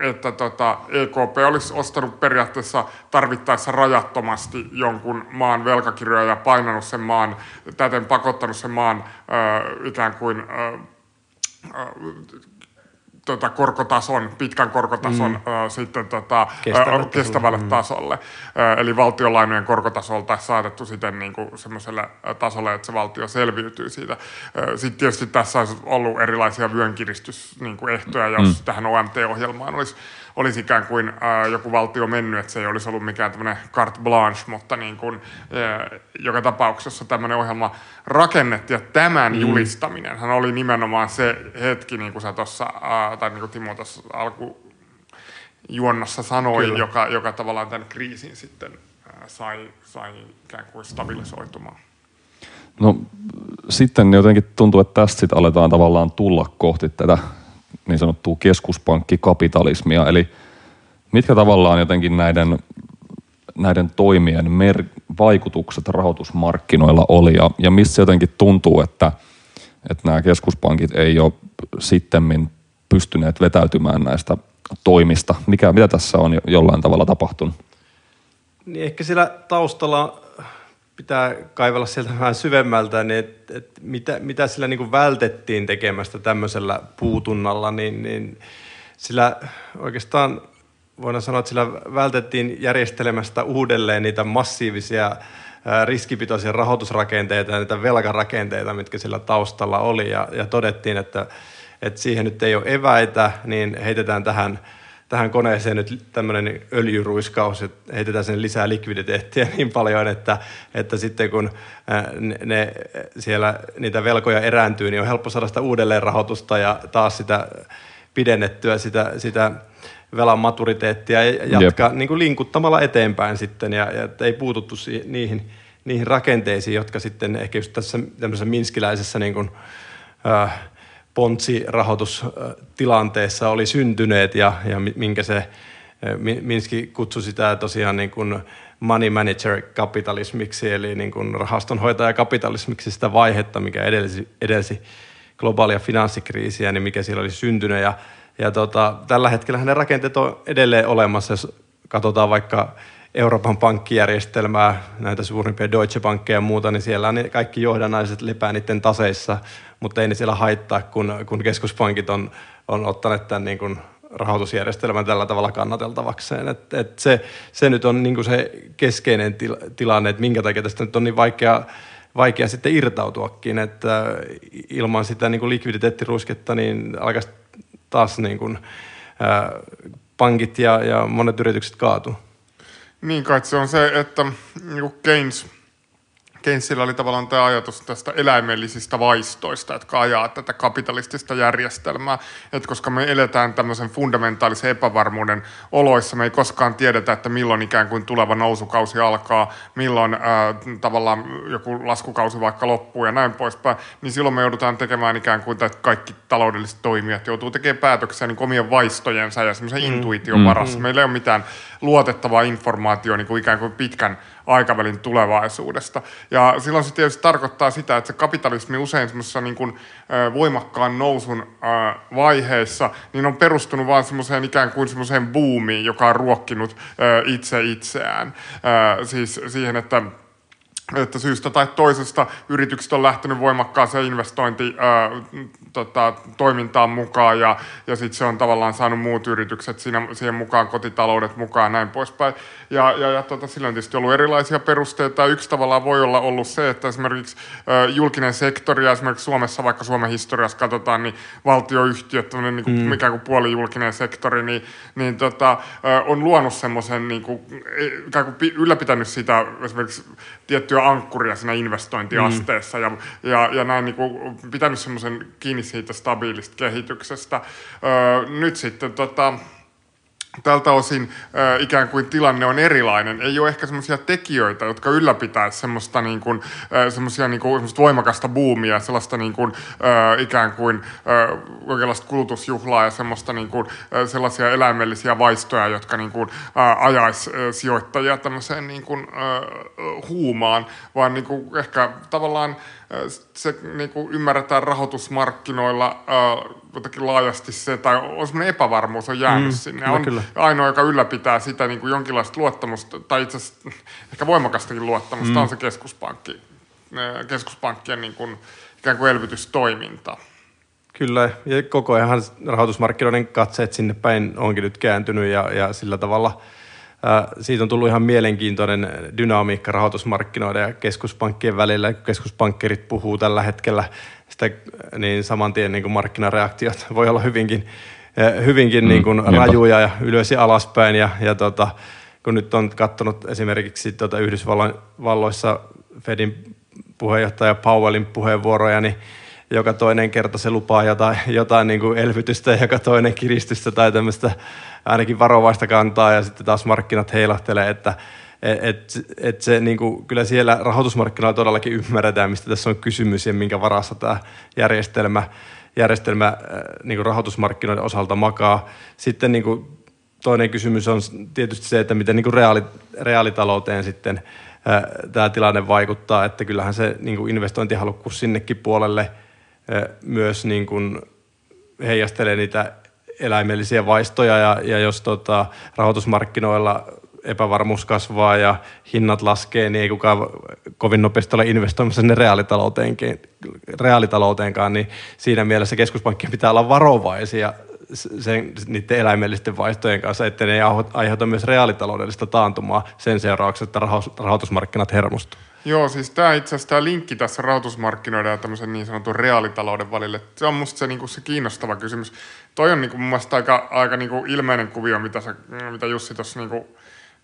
että tota, EKP olisi ostanut periaatteessa tarvittaessa rajattomasti jonkun maan velkakirjoja ja painanut sen maan, täten pakottanut sen maan ö, ikään kuin ö, tota, korkotason, pitkän korkotason mm. ö, sitten tota, kestävälle, kestävälle mm. tasolle. Ö, eli valtiolainojen korkotasolta saatettu siten niin kuin semmoiselle tasolle, että se valtio selviytyy siitä. Sitten tietysti tässä olisi ollut erilaisia vyönkiristysehtoja, niin kuin ehtoja, jos mm. tähän OMT-ohjelmaan olisi olisi ikään kuin ää, joku valtio mennyt, että se ei olisi ollut mikään tämmöinen carte blanche, mutta niin kuin, ää, joka tapauksessa tämmöinen ohjelma rakennettiin. Ja tämän mm. julistaminen hän oli nimenomaan se hetki, niin kuin sä tuossa, tai niin kuin Timo tuossa alku juonnossa sanoi, joka, joka tavallaan tämän kriisin sitten sai, sai ikään kuin stabilisoitumaan. No sitten jotenkin tuntuu, että tästä sitten aletaan tavallaan tulla kohti tätä niin sanottua keskuspankkikapitalismia, eli mitkä tavallaan jotenkin näiden, näiden toimien mer- vaikutukset rahoitusmarkkinoilla oli ja, ja missä jotenkin tuntuu, että, että nämä keskuspankit ei ole sitten pystyneet vetäytymään näistä toimista. Mikä, mitä tässä on jollain tavalla tapahtunut? Niin ehkä siellä taustalla pitää kaivella sieltä vähän syvemmältä, niin että et mitä, mitä sillä niin vältettiin tekemästä tämmöisellä puutunnalla, niin, niin sillä oikeastaan voidaan sanoa, että sillä vältettiin järjestelemästä uudelleen niitä massiivisia riskipitoisia rahoitusrakenteita ja niitä velkarakenteita, mitkä sillä taustalla oli. Ja, ja todettiin, että, että siihen nyt ei ole eväitä, niin heitetään tähän – tähän koneeseen nyt tämmöinen öljyruiskaus, että heitetään sen lisää likviditeettiä niin paljon, että, että sitten kun ne, siellä niitä velkoja erääntyy, niin on helppo saada sitä uudelleen rahoitusta ja taas sitä pidennettyä sitä, sitä velan maturiteettia ja jatkaa niin kuin linkuttamalla eteenpäin sitten. Ja, ja ei puututtu niihin, niihin rakenteisiin, jotka sitten ehkä just tässä tämmöisessä minskiläisessä niin kuin, äh, pontsirahoitustilanteessa oli syntyneet ja, ja minkä se Minski kutsui sitä tosiaan niin kuin money manager kapitalismiksi, eli niin kuin rahastonhoitaja kapitalismiksi sitä vaihetta, mikä edelsi, edelsi globaalia finanssikriisiä, niin mikä siellä oli syntynyt. Ja, ja tota, tällä hetkellä ne rakenteet on edelleen olemassa, jos katsotaan vaikka Euroopan pankkijärjestelmää, näitä suurimpia Deutsche Bankkeja ja muuta, niin siellä on kaikki johdannaiset lepää niiden taseissa, mutta ei ne siellä haittaa, kun, kun keskuspankit on, on ottaneet tämän niin kuin rahoitusjärjestelmän tällä tavalla kannateltavakseen. Et, et se, se nyt on niin kuin se keskeinen til, tilanne, että minkä takia tästä nyt on niin vaikea, vaikea sitten irtautuakin, että ilman sitä niin kuin likviditeettiruisketta niin alkaisi taas niin kuin, ää, pankit ja, ja monet yritykset kaatuu. Niin kai se on se, että niin Keynes – Keynesillä oli tavallaan tämä ajatus tästä eläimellisistä vaistoista, jotka ajaa tätä kapitalistista järjestelmää. Että koska me eletään tämmöisen fundamentaalisen epävarmuuden oloissa, me ei koskaan tiedetä, että milloin ikään kuin tuleva nousukausi alkaa, milloin ää, tavallaan joku laskukausi vaikka loppuu ja näin poispäin, niin silloin me joudutaan tekemään ikään kuin, että kaikki taloudelliset toimijat joutuu tekemään päätöksiä niin omien vaistojensa ja semmoisen mm. intuition varassa. Mm. Meillä ei ole mitään luotettavaa informaatiota niin kuin ikään kuin pitkän aikavälin tulevaisuudesta. Ja silloin se tietysti tarkoittaa sitä, että se kapitalismi usein semmoisessa niin kuin, voimakkaan nousun vaiheessa, niin on perustunut vaan semmoiseen ikään kuin semmoiseen boomiin, joka on ruokkinut itse itseään. Siis siihen, että että syystä tai toisesta yritykset on lähtenyt voimakkaaseen investointi tota, toimintaan mukaan ja, ja sitten se on tavallaan saanut muut yritykset siinä, siihen mukaan, kotitaloudet mukaan ja näin poispäin. Ja, ja, ja tota, sillä on tietysti ollut erilaisia perusteita. Yksi tavallaan voi olla ollut se, että esimerkiksi ää, julkinen sektori ja esimerkiksi Suomessa, vaikka Suomen historiassa katsotaan, niin valtioyhtiöt, tämmöinen niin kuin, mm. ikään kuin puolijulkinen sektori, niin, niin tota, ää, on luonut semmoisen, niin kuin, e, ikään kuin ylläpitänyt sitä esimerkiksi tiettyä ankkuria siinä investointiasteessa mm. ja, ja, ja näin niin kuin pitänyt semmoisen kiinni siitä stabiilista kehityksestä. Nyt sitten tota, tältä osin ikään kuin tilanne on erilainen. Ei ole ehkä semmoisia tekijöitä, jotka ylläpitää semmoista, niin kuin, semmoisia, niin kuin, semmoista voimakasta buumia, sellaista niin kuin, ikään kuin äh, oikeanlaista kulutusjuhlaa ja semmoista, niin kuin, sellaisia eläimellisiä vaistoja, jotka niin kuin, äh, ajaisi sijoittajia tämmöiseen niin kuin, huumaan, vaan niin kuin, ehkä tavallaan se niin kuin ymmärretään rahoitusmarkkinoilla jotenkin laajasti se, tai on semmoinen epävarmuus on jäänyt mm, sinne. On kyllä. ainoa, joka ylläpitää sitä niin kuin jonkinlaista luottamusta, tai itse asiassa ehkä voimakastakin luottamusta, mm. on se keskuspankki, keskuspankkien niin kuin, ikään kuin elvytystoiminta. Kyllä, ja koko ajan rahoitusmarkkinoiden katseet sinne päin onkin nyt kääntynyt, ja, ja sillä tavalla – siitä on tullut ihan mielenkiintoinen dynamiikka rahoitusmarkkinoiden ja keskuspankkien välillä. Kun keskuspankkerit puhuu tällä hetkellä sitä, niin saman tien niin kuin markkinareaktiot voi olla hyvinkin, hyvinkin mm, niin kuin rajuja ja ylös ja alaspäin. Ja, ja tota, kun nyt on katsonut esimerkiksi tota Yhdysvalloissa Fedin puheenjohtaja Powellin puheenvuoroja, niin joka toinen kerta se lupaa jotain, jotain niin kuin elvytystä ja joka toinen kiristystä tai tämmöistä ainakin varovaista kantaa ja sitten taas markkinat heilahtelee, että et, et se, niin kuin, kyllä siellä rahoitusmarkkinoilla todellakin ymmärretään, mistä tässä on kysymys ja minkä varassa tämä järjestelmä, järjestelmä äh, niin kuin rahoitusmarkkinoiden osalta makaa. Sitten niin kuin, toinen kysymys on tietysti se, että miten niin kuin reaali, reaalitalouteen sitten äh, tämä tilanne vaikuttaa, että kyllähän se niin kuin investointihalukkuus sinnekin puolelle myös niin kuin heijastelee niitä eläimellisiä vaistoja ja, ja jos tota, rahoitusmarkkinoilla epävarmuus kasvaa ja hinnat laskee, niin ei kukaan kovin nopeasti ole investoimassa sinne reaalitalouteenkin, reaalitalouteenkaan, niin siinä mielessä keskuspankkien pitää olla varovaisia sen, niiden eläimellisten vaistojen kanssa, että ne aiheuta myös reaalitaloudellista taantumaa sen seurauksena, että rahoitusmarkkinat hermostuvat. Joo, siis tämä itse asiassa tämä linkki tässä rahoitusmarkkinoiden ja tämmöisen niin sanotun reaalitalouden välille, se on musta se, niin kuin se kiinnostava kysymys. Toi on niin kuin mun mielestä aika, aika niin kuin ilmeinen kuvio, mitä, sä, mitä Jussi tuossa niin kuin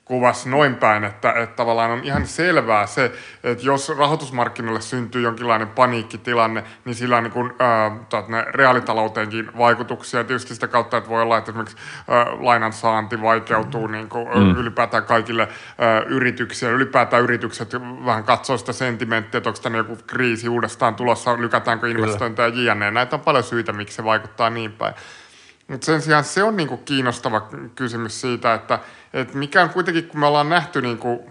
kuvasi noin päin, että, että tavallaan on ihan selvää se, että jos rahoitusmarkkinoille syntyy jonkinlainen paniikkitilanne, niin sillä on niin kuin, äh, reaalitalouteenkin vaikutuksia. Tietysti sitä kautta, että voi olla, että esimerkiksi äh, lainan saanti vaikeutuu niin kuin, mm. ylipäätään kaikille äh, yrityksille. Ylipäätään yritykset vähän katsoo sitä sentimenttiä, että onko tänne joku kriisi uudestaan tulossa, lykätäänkö investointeja ja jne. Näitä on paljon syitä, miksi se vaikuttaa niin päin. Mutta sen sijaan se on niinku kiinnostava kysymys siitä, että, että mikä on kuitenkin, kun me ollaan nähty niinku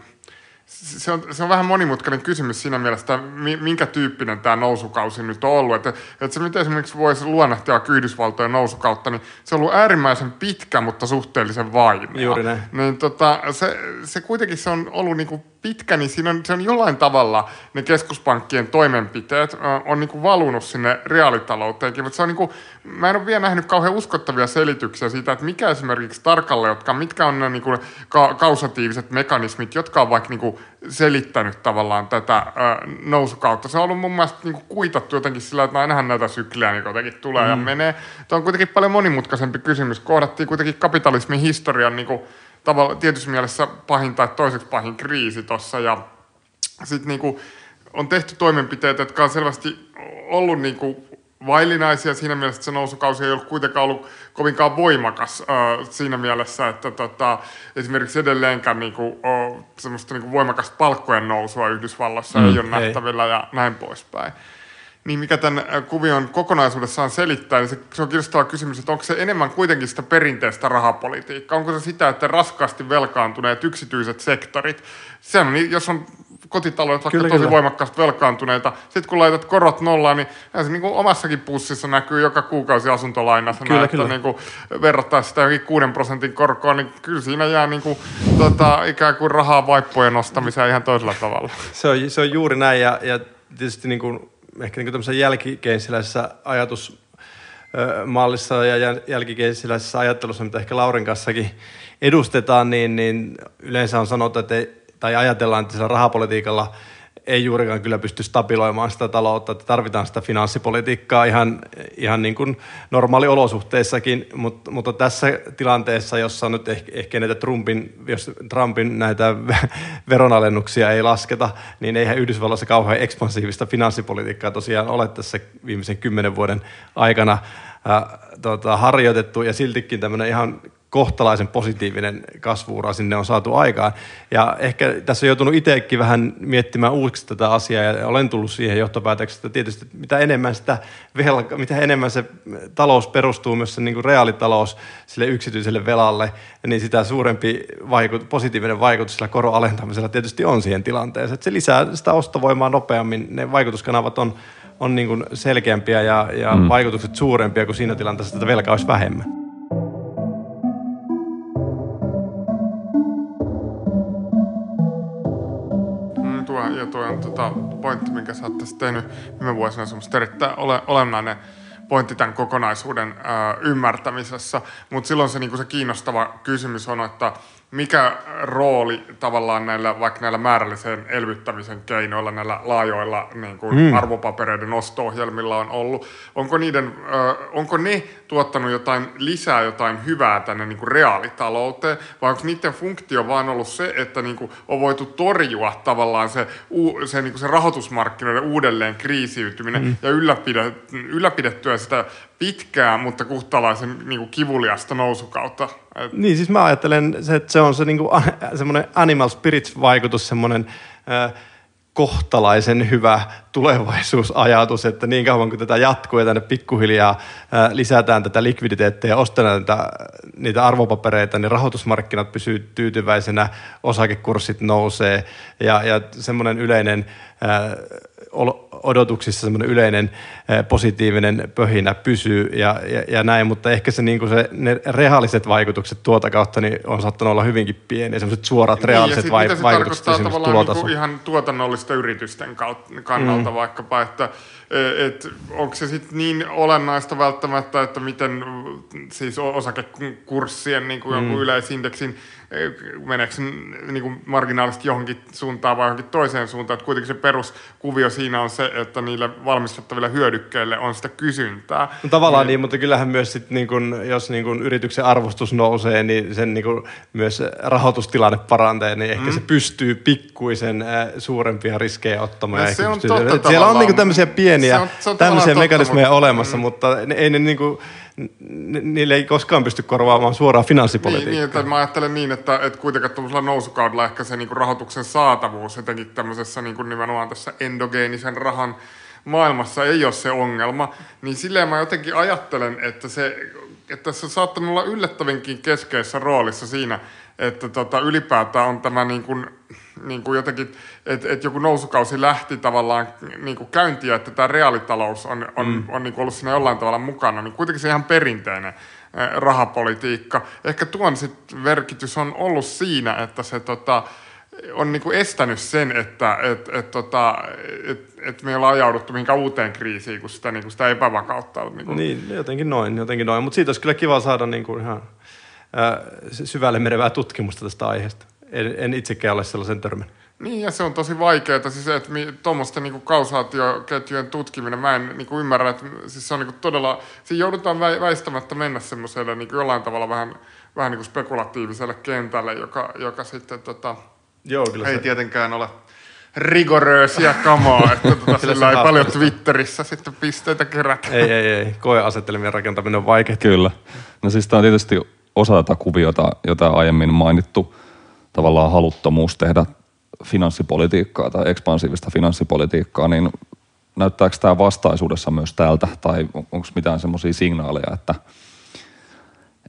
se on, se on vähän monimutkainen kysymys siinä mielessä, minkä tyyppinen tämä nousukausi nyt on ollut. Että, että se, miten esimerkiksi voisi luonnehtia Yhdysvaltojen nousukautta, niin se on ollut äärimmäisen pitkä, mutta suhteellisen vaimea. Juuri näin. Niin tota, se, se kuitenkin se on ollut niinku pitkä, niin siinä on, se on jollain tavalla ne keskuspankkien toimenpiteet on niin kuin valunut sinne reaalitalouteenkin, mutta se on niin kuin, mä en ole vielä nähnyt kauhean uskottavia selityksiä siitä, että mikä esimerkiksi tarkalleen, jotka, mitkä on ne niin kuin ka- kausatiiviset mekanismit, jotka on vaikka niin kuin selittänyt tavallaan tätä nousukautta. Se on ollut mun mielestä niin kuin kuitattu jotenkin sillä, että ainahan näitä sykliä niin jotenkin tulee mm. ja menee. Tämä on kuitenkin paljon monimutkaisempi kysymys. Kohdattiin kuitenkin kapitalismin historian niin kuin, tavalla, tietyssä mielessä pahin tai toiseksi pahin kriisi tuossa ja sitten niinku on tehty toimenpiteitä, jotka on selvästi ollut niinku vaillinaisia. Siinä mielessä, että se nousukausi ei ollut kuitenkaan ollut kovinkaan voimakas äh, siinä mielessä, että tota, esimerkiksi edelleenkään niinku, oh, semmoista niinku voimakasta palkkojen nousua Yhdysvalloissa mm, ei. ole nähtävillä ja näin poispäin. Niin mikä tämän kuvion kokonaisuudessaan selittää, niin se, se on kiinnostava kysymys, että onko se enemmän kuitenkin sitä perinteistä rahapolitiikkaa? Onko se sitä, että raskaasti velkaantuneet yksityiset sektorit, se on, niin, jos on kotitaloudet vaikka kyllä, tosi kyllä. voimakkaasti velkaantuneita, sitten kun laitat korot nollaan, niin se niin kuin omassakin pussissa näkyy joka kuukausi asuntolainassa, kyllä, että kyllä. Niin kuin verrattaa sitä jokin 6 prosentin korkoa, niin kyllä siinä jää niin kuin, tota, ikään kuin rahaa vaippojen nostamiseen ihan toisella tavalla. Se on, se on juuri näin ja, ja tietysti niin kuin ehkä niin tämmöisessä jälkikeinsiläisessä ajatusmallissa ja jälkikeinsiläisessä ajattelussa, mitä ehkä Laurin kanssakin edustetaan, niin, niin yleensä on sanottu, että ei, tai ajatellaan, että sillä rahapolitiikalla – ei juurikaan kyllä pysty stabiloimaan sitä taloutta, että tarvitaan sitä finanssipolitiikkaa ihan, ihan niin kuin normaaliolosuhteissakin, mutta, mutta tässä tilanteessa, jossa nyt ehkä, ehkä näitä Trumpin, jos Trumpin näitä veronalennuksia ei lasketa, niin eihän Yhdysvalloissa kauhean ekspansiivista finanssipolitiikkaa tosiaan ole tässä viimeisen kymmenen vuoden aikana ää, tota, harjoitettu. Ja siltikin tämmöinen ihan kohtalaisen positiivinen kasvuura sinne on saatu aikaan. Ja ehkä tässä on joutunut itsekin vähän miettimään uusiksi tätä asiaa ja olen tullut siihen johtopäätökseen, että tietysti mitä enemmän, sitä velka, mitä enemmän se talous perustuu myös se niin kuin reaalitalous sille yksityiselle velalle, niin sitä suurempi vaikut, positiivinen vaikutus sillä koron alentamisella tietysti on siihen tilanteeseen. Että se lisää sitä ostovoimaa nopeammin, ne vaikutuskanavat on, on niin kuin selkeämpiä ja, ja mm. vaikutukset suurempia kuin siinä tilanteessa, että velkaa olisi vähemmän. Ja tuo on tota, pointti, minkä sä oot tässä tehnyt viime vuosina semmoista erittäin ole, olennainen pointti tämän kokonaisuuden ää, ymmärtämisessä. Mutta silloin se, niinku se kiinnostava kysymys on, että mikä rooli tavallaan näillä, vaikka näillä määrällisen elvyttämisen keinoilla, näillä laajoilla niin kuin mm. arvopapereiden osto-ohjelmilla on ollut? Onko, niiden, äh, onko ne tuottanut jotain lisää, jotain hyvää tänne niin kuin reaalitalouteen, vai onko niiden funktio vaan ollut se, että niin kuin on voitu torjua tavallaan se, se, niin kuin se rahoitusmarkkinoiden uudelleen kriisiytyminen mm. ja ylläpidettyä sitä pitkää, mutta kuhtalaisen niin kuin kivuliasta nousukautta. Niin, siis mä ajattelen, että se on se niin kuin, semmoinen animal spirits-vaikutus, semmoinen äh, kohtalaisen hyvä tulevaisuusajatus, että niin kauan kuin tätä jatkuu ja tänne pikkuhiljaa lisätään tätä likviditeettiä ja ostetaan tätä, niitä arvopapereita, niin rahoitusmarkkinat pysyy tyytyväisenä, osakekurssit nousee ja, ja semmoinen yleinen odotuksissa semmoinen yleinen positiivinen pöhinä pysyy ja, ja, ja näin, mutta ehkä se, niin se, ne reaaliset vaikutukset tuota kautta niin on saattanut olla hyvinkin pieniä, semmoiset suorat reaaliset niin, vai, vaikutukset esimerkiksi tulotaso. Niin ihan tuotannollisten yritysten kannalta mm. Vaikkapa, että et, onko se sitten niin olennaista välttämättä, että miten siis osakekurssien niin kuin mm. jonkun yleisindeksin meneekö se niin kuin marginaalisesti johonkin suuntaan vai johonkin toiseen suuntaan. Että kuitenkin se peruskuvio siinä on se, että niille valmistettaville hyödykkeille on sitä kysyntää. No, tavallaan niin, niin mutta kyllähän myös sit niin kun, jos niin kun yrityksen arvostus nousee, niin sen niin kun myös rahoitustilanne parantaa, niin ehkä mm. se pystyy pikkuisen äh, suurempia riskejä ottamaan. Ja se on totta siellä on niin tämmöisiä pieniä se on, se on tämmöisiä mekanismeja mutta... olemassa, mm. mutta ne, ei ne niin kuin, niille ei koskaan pysty korvaamaan suoraan finanssipolitiikkaa. Niin, niin että mä ajattelen niin, että, että kuitenkin tuollaisella nousukaudella ehkä se niin kuin rahoituksen saatavuus jotenkin tämmöisessä niin kuin nimenomaan tässä endogeenisen rahan maailmassa ei ole se ongelma, niin silleen mä jotenkin ajattelen, että se, että se saattaa olla yllättävinkin keskeisessä roolissa siinä, että tota, ylipäätään on tämä niin kuin, niin kuin jotenkin, että, että joku nousukausi lähti tavallaan niin kuin käyntiä, että tämä reaalitalous on, on, mm. on niin kuin ollut siinä jollain tavalla mukana, niin kuitenkin se ihan perinteinen rahapolitiikka. Ehkä tuon sit merkitys on ollut siinä, että se tota, on niin kuin estänyt sen, että et, et, tota, et, et me ollaan ajauduttu mihinkään uuteen kriisiin, kun sitä, niin kuin sitä epävakautta on. Niin, kuin... niin, jotenkin noin, jotenkin noin. Mutta siitä olisi kyllä kiva saada niin kuin ihan syvälle menevää tutkimusta tästä aiheesta. En, en itsekään ole sellaisen törmän. Niin, ja se on tosi vaikeaa. Siis, että tuommoisten niin kausaatioketjujen tutkiminen, mä en niin kuin ymmärrä, että siis se on niin kuin todella, siinä joudutaan väistämättä mennä semmoiselle niin kuin jollain tavalla vähän, vähän niin kuin spekulatiiviselle kentälle, joka, joka sitten tota, Joo, kyllä ei se... tietenkään ole rigoröösiä kamaa, että tota, sillä ei paljon Twitterissä sitten pisteitä kerätä. Ei, ei, ei. Koeasetelmien rakentaminen on vaikeaa. Kyllä. No siis tämä on tietysti osa tätä kuviota, jota aiemmin mainittu tavallaan haluttomuus tehdä finanssipolitiikkaa tai ekspansiivista finanssipolitiikkaa, niin näyttääkö tämä vastaisuudessa myös tältä, tai onko mitään semmoisia signaaleja, että,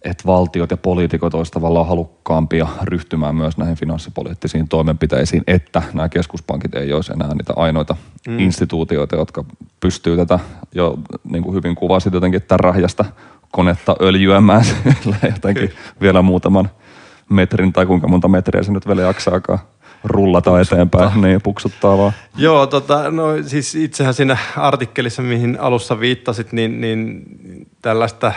että valtiot ja poliitikot olisivat tavallaan halukkaampia ryhtymään myös näihin finanssipoliittisiin toimenpiteisiin, että nämä keskuspankit ei olisi enää niitä ainoita mm. instituutioita, jotka pystyy tätä jo niin kuin hyvin kuvasit jotenkin tämän rahjasta konetta öljyämään jotenkin vielä muutaman metrin tai kuinka monta metriä se nyt vielä jaksaakaan rullata puksuttaa. eteenpäin, niin puksuttaa vaan. Joo, tota, no siis itsehän siinä artikkelissa, mihin alussa viittasit, niin, niin tällaista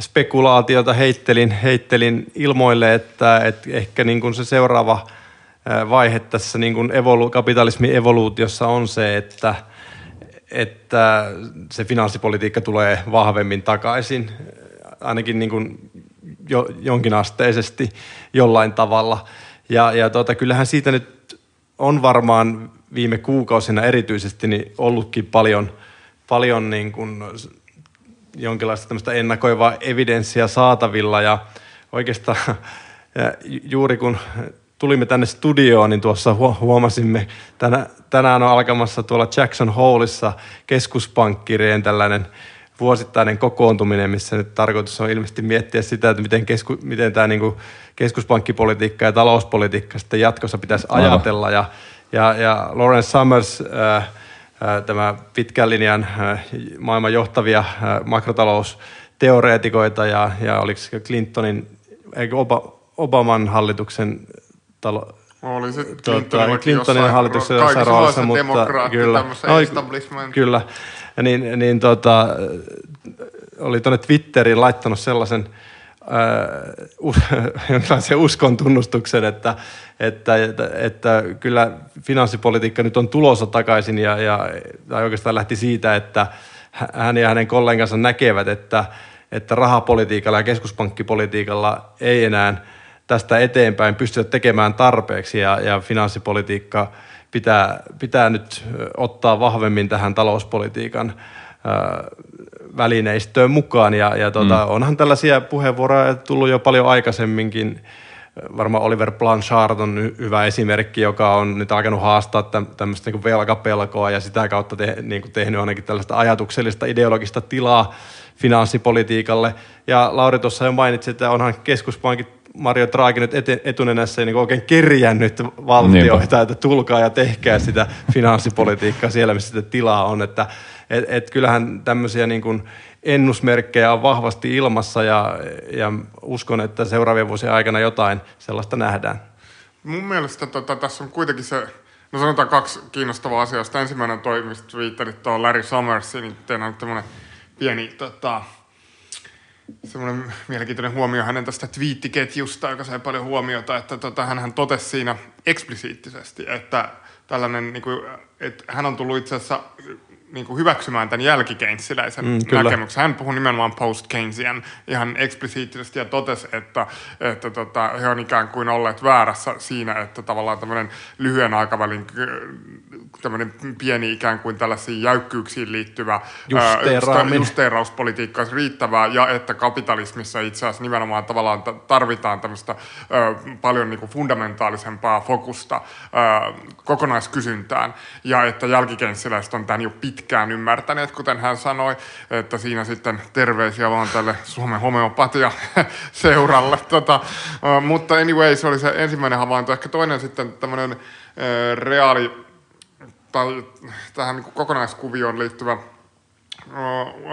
spekulaatiota heittelin, heittelin ilmoille, että, että ehkä niin kuin se seuraava vaihe tässä niin kuin evolu- kapitalismin evoluutiossa on se, että, että se finanssipolitiikka tulee vahvemmin takaisin, ainakin niin kuin jo, jonkinasteisesti jollain tavalla – ja, ja tota, kyllähän siitä nyt on varmaan viime kuukausina erityisesti niin ollutkin paljon, paljon niin kuin jonkinlaista tämmöistä ennakoivaa evidenssiä saatavilla. Ja oikeastaan ja juuri kun tulimme tänne studioon, niin tuossa huomasimme, tänä, tänään on alkamassa tuolla Jackson Hallissa keskuspankkirien tällainen vuosittainen kokoontuminen, missä nyt tarkoitus on ilmeisesti miettiä sitä, että miten, kesku, miten tämä niin keskuspankkipolitiikka ja talouspolitiikka sitten jatkossa pitäisi ajatella. Ja, ja, ja Lawrence Summers, ää, ää, tämä pitkän linjan ää, maailman johtavia ää, makrotalousteoreetikoita ja, ja oliko Clintonin, eikö Obaman hallituksen talo, oli se tuota, Clintonin hallituksen jossain roolissa, mutta kyllä, no, kyllä. Niin, niin tota, oli tuonne Twitteriin laittanut sellaisen äh, jonkinlaisen uskon tunnustuksen, että, että, että, että kyllä finanssipolitiikka nyt on tulossa takaisin ja, ja tai oikeastaan lähti siitä, että hän ja hänen kollegansa näkevät, että, että rahapolitiikalla ja keskuspankkipolitiikalla ei enää – tästä eteenpäin pystyä tekemään tarpeeksi ja, ja finanssipolitiikka pitää, pitää nyt ottaa vahvemmin tähän talouspolitiikan välineistöön mukaan. Ja, ja tuota, mm. onhan tällaisia puheenvuoroja tullut jo paljon aikaisemminkin. Varmaan Oliver Blanchard on hyvä esimerkki, joka on nyt alkanut haastaa tämmöistä niin velkapelkoa ja sitä kautta te, niin kuin tehnyt ainakin tällaista ajatuksellista ideologista tilaa finanssipolitiikalle. Ja Lauri tuossa jo mainitsi, että onhan keskuspankit Mario Draghi nyt etunenässä niin oikein kerjännyt valtioita, Niinpä. että tulkaa ja tehkää sitä finanssipolitiikkaa siellä, missä sitä tilaa on. Että et, et kyllähän tämmöisiä niin kuin ennusmerkkejä on vahvasti ilmassa ja, ja uskon, että seuraavien vuosien aikana jotain sellaista nähdään. Mun mielestä tota, tässä on kuitenkin se, no sanotaan kaksi kiinnostavaa asiaa. Sitä ensimmäinen toi, mistä viittarit tuohon Larry Summersin, niin teillä on tämmöinen pieni tota, semmoinen mielenkiintoinen huomio hänen tästä twiittiketjusta, joka sai paljon huomiota, että tota, hän totesi siinä eksplisiittisesti, että tällainen, niin kuin, että hän on tullut itse asiassa niin kuin hyväksymään tämän jälkikeinsiläisen mm, näkemyksen. Hän puhui nimenomaan post-Keynesian ihan eksplisiittisesti ja totesi, että, että tota, he on ikään kuin olleet väärässä siinä, että tavallaan tämmöinen lyhyen aikavälin tämmöinen pieni ikään kuin tällaisiin jäykkyyksiin liittyvä justeerauspolitiikka olisi riittävää ja että kapitalismissa itse asiassa nimenomaan tavallaan tarvitaan tämmöistä paljon niin kuin fundamentaalisempaa fokusta kokonaiskysyntään ja että jälkikenssiläiset on tämän jo pitkään ymmärtäneet, kuten hän sanoi, että siinä sitten terveisiä vaan tälle Suomen homeopatia seuralle. Tota, mutta anyway, se oli se ensimmäinen havainto. Ehkä toinen sitten tämmöinen reaali tai tähän niin kokonaiskuvioon liittyvä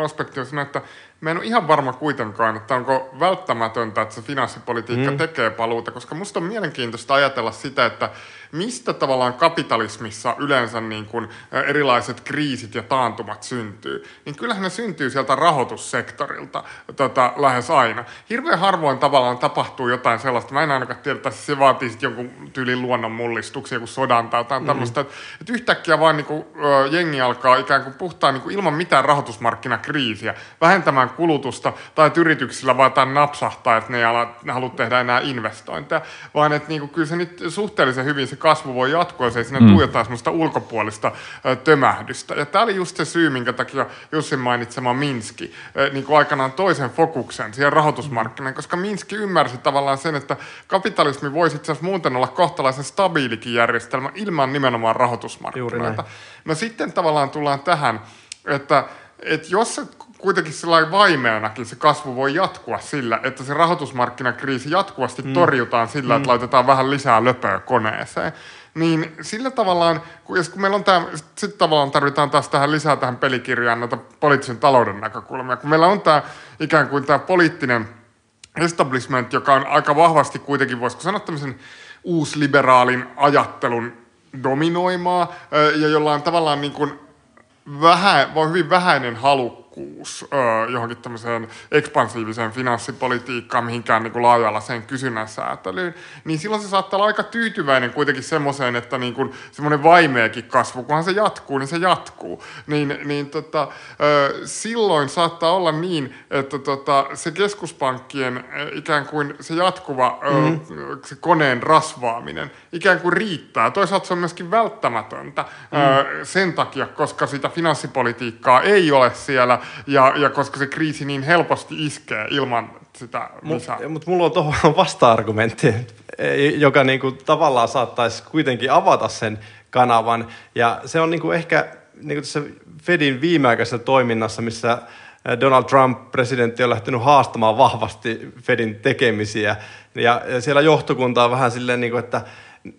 aspekti on siinä, että Mä en ole ihan varma kuitenkaan, että onko välttämätöntä, että se finanssipolitiikka mm. tekee paluuta, koska musta on mielenkiintoista ajatella sitä, että mistä tavallaan kapitalismissa yleensä niin kuin erilaiset kriisit ja taantumat syntyy. Niin kyllähän ne syntyy sieltä rahoitussektorilta tota, lähes aina. Hirveän harvoin tavallaan tapahtuu jotain sellaista. Mä en ainakaan tiedä, että se vaatii sitten jonkun tyylin luonnon mullistuksia, joku sodan tai jotain mm. tämmöistä. Että, että yhtäkkiä vaan niin kuin, jengi alkaa ikään kuin puhtaa niin kuin ilman mitään rahoitusmarkkinakriisiä vähentämään kulutusta tai että yrityksillä vaan jotain napsahtaa, että ne ei ala, ne halua tehdä enää investointeja, vaan että niin kuin, kyllä se nyt suhteellisen hyvin se kasvu voi jatkua, jos ei sinne mm. tule jotain sellaista ulkopuolista ö, tömähdystä. Ja tämä oli just se syy, minkä takia Jussin mainitsema Minski ö, niin kuin aikanaan toisen fokuksen siihen rahoitusmarkkinaan, koska Minski ymmärsi tavallaan sen, että kapitalismi voisi itse asiassa muuten olla kohtalaisen stabiilikin järjestelmä ilman nimenomaan rahoitusmarkkinoita. No sitten tavallaan tullaan tähän, että, että jos se kuitenkin sellainen vaimeenakin se kasvu voi jatkua sillä, että se rahoitusmarkkinakriisi jatkuvasti mm. torjutaan sillä, että mm. laitetaan vähän lisää löpöä koneeseen. Niin sillä tavallaan, kun, kun meillä on tämä, sitten tavallaan tarvitaan taas tähän lisää tähän pelikirjaan näitä poliittisen talouden näkökulmia. Kun meillä on tämä ikään kuin tämä poliittinen establishment, joka on aika vahvasti kuitenkin, voisiko sanoa tämmöisen uusliberaalin ajattelun dominoimaa, ja jolla on tavallaan niin kuin vähän, voi hyvin vähäinen halu halukkuus öö, johonkin tämmöiseen ekspansiiviseen finanssipolitiikkaan, mihinkään niin laajalla sen kysynnän säätelyyn, niin silloin se saattaa olla aika tyytyväinen kuitenkin semmoiseen, että niin kuin semmoinen vaimeakin kasvu, kunhan se jatkuu, niin se jatkuu. Niin, niin tota, öö, silloin saattaa olla niin, että tota, se keskuspankkien ikään kuin se jatkuva öö, mm. se koneen rasvaaminen ikään kuin riittää. Toisaalta se on myöskin välttämätöntä mm. öö, sen takia, koska sitä finanssipolitiikkaa ei ole siellä ja, ja koska se kriisi niin helposti iskee ilman sitä lisää. Mutta mulla on tuohon vasta-argumentti, joka niinku tavallaan saattaisi kuitenkin avata sen kanavan. Ja se on niinku ehkä niinku tässä Fedin viimeaikaisessa toiminnassa, missä Donald Trump, presidentti, on lähtenyt haastamaan vahvasti Fedin tekemisiä. Ja, ja siellä johtokunta on vähän silleen, niin kuin, että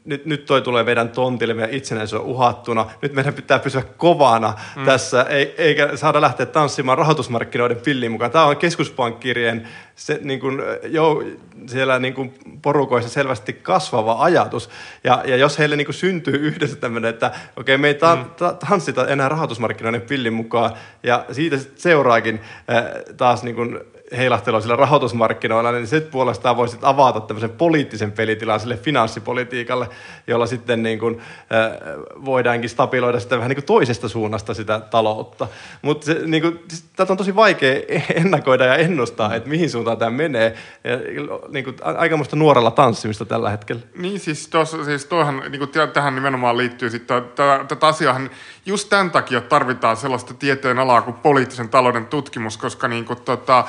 nyt, nyt toi tulee meidän tontille, meidän itsenäisyys on uhattuna, nyt meidän pitää pysyä kovana mm. tässä, eikä saada lähteä tanssimaan rahoitusmarkkinoiden pilliin mukaan. Tämä on keskuspankkirien se, niin kuin, jo, siellä niin kuin porukoissa selvästi kasvava ajatus. Ja, ja jos heille niin kuin syntyy yhdessä tämmöinen, että okei, okay, me ei ta- mm. ta- tanssita enää rahoitusmarkkinoiden pillin mukaan, ja siitä seuraakin äh, taas niin kuin heilahtelua sillä rahoitusmarkkinoilla, niin se puolestaan voisi avata tämmöisen poliittisen pelitilan sille finanssipolitiikalle, jolla sitten niin kuin, äh, voidaankin stabiloida sitten vähän niin kuin toisesta suunnasta sitä taloutta. Mutta niin siis, tätä on tosi vaikea ennakoida ja ennustaa, että mihin suuntaan tämä menee. Ja, niin kuin, aikamoista nuorella tanssimista tällä hetkellä. Niin siis, tos, siis toihan, niin kuin tähän nimenomaan liittyy sitten, tätä asiaa just tämän takia tarvitaan sellaista tieteen alaa kuin poliittisen talouden tutkimus, koska niin kuin, tota,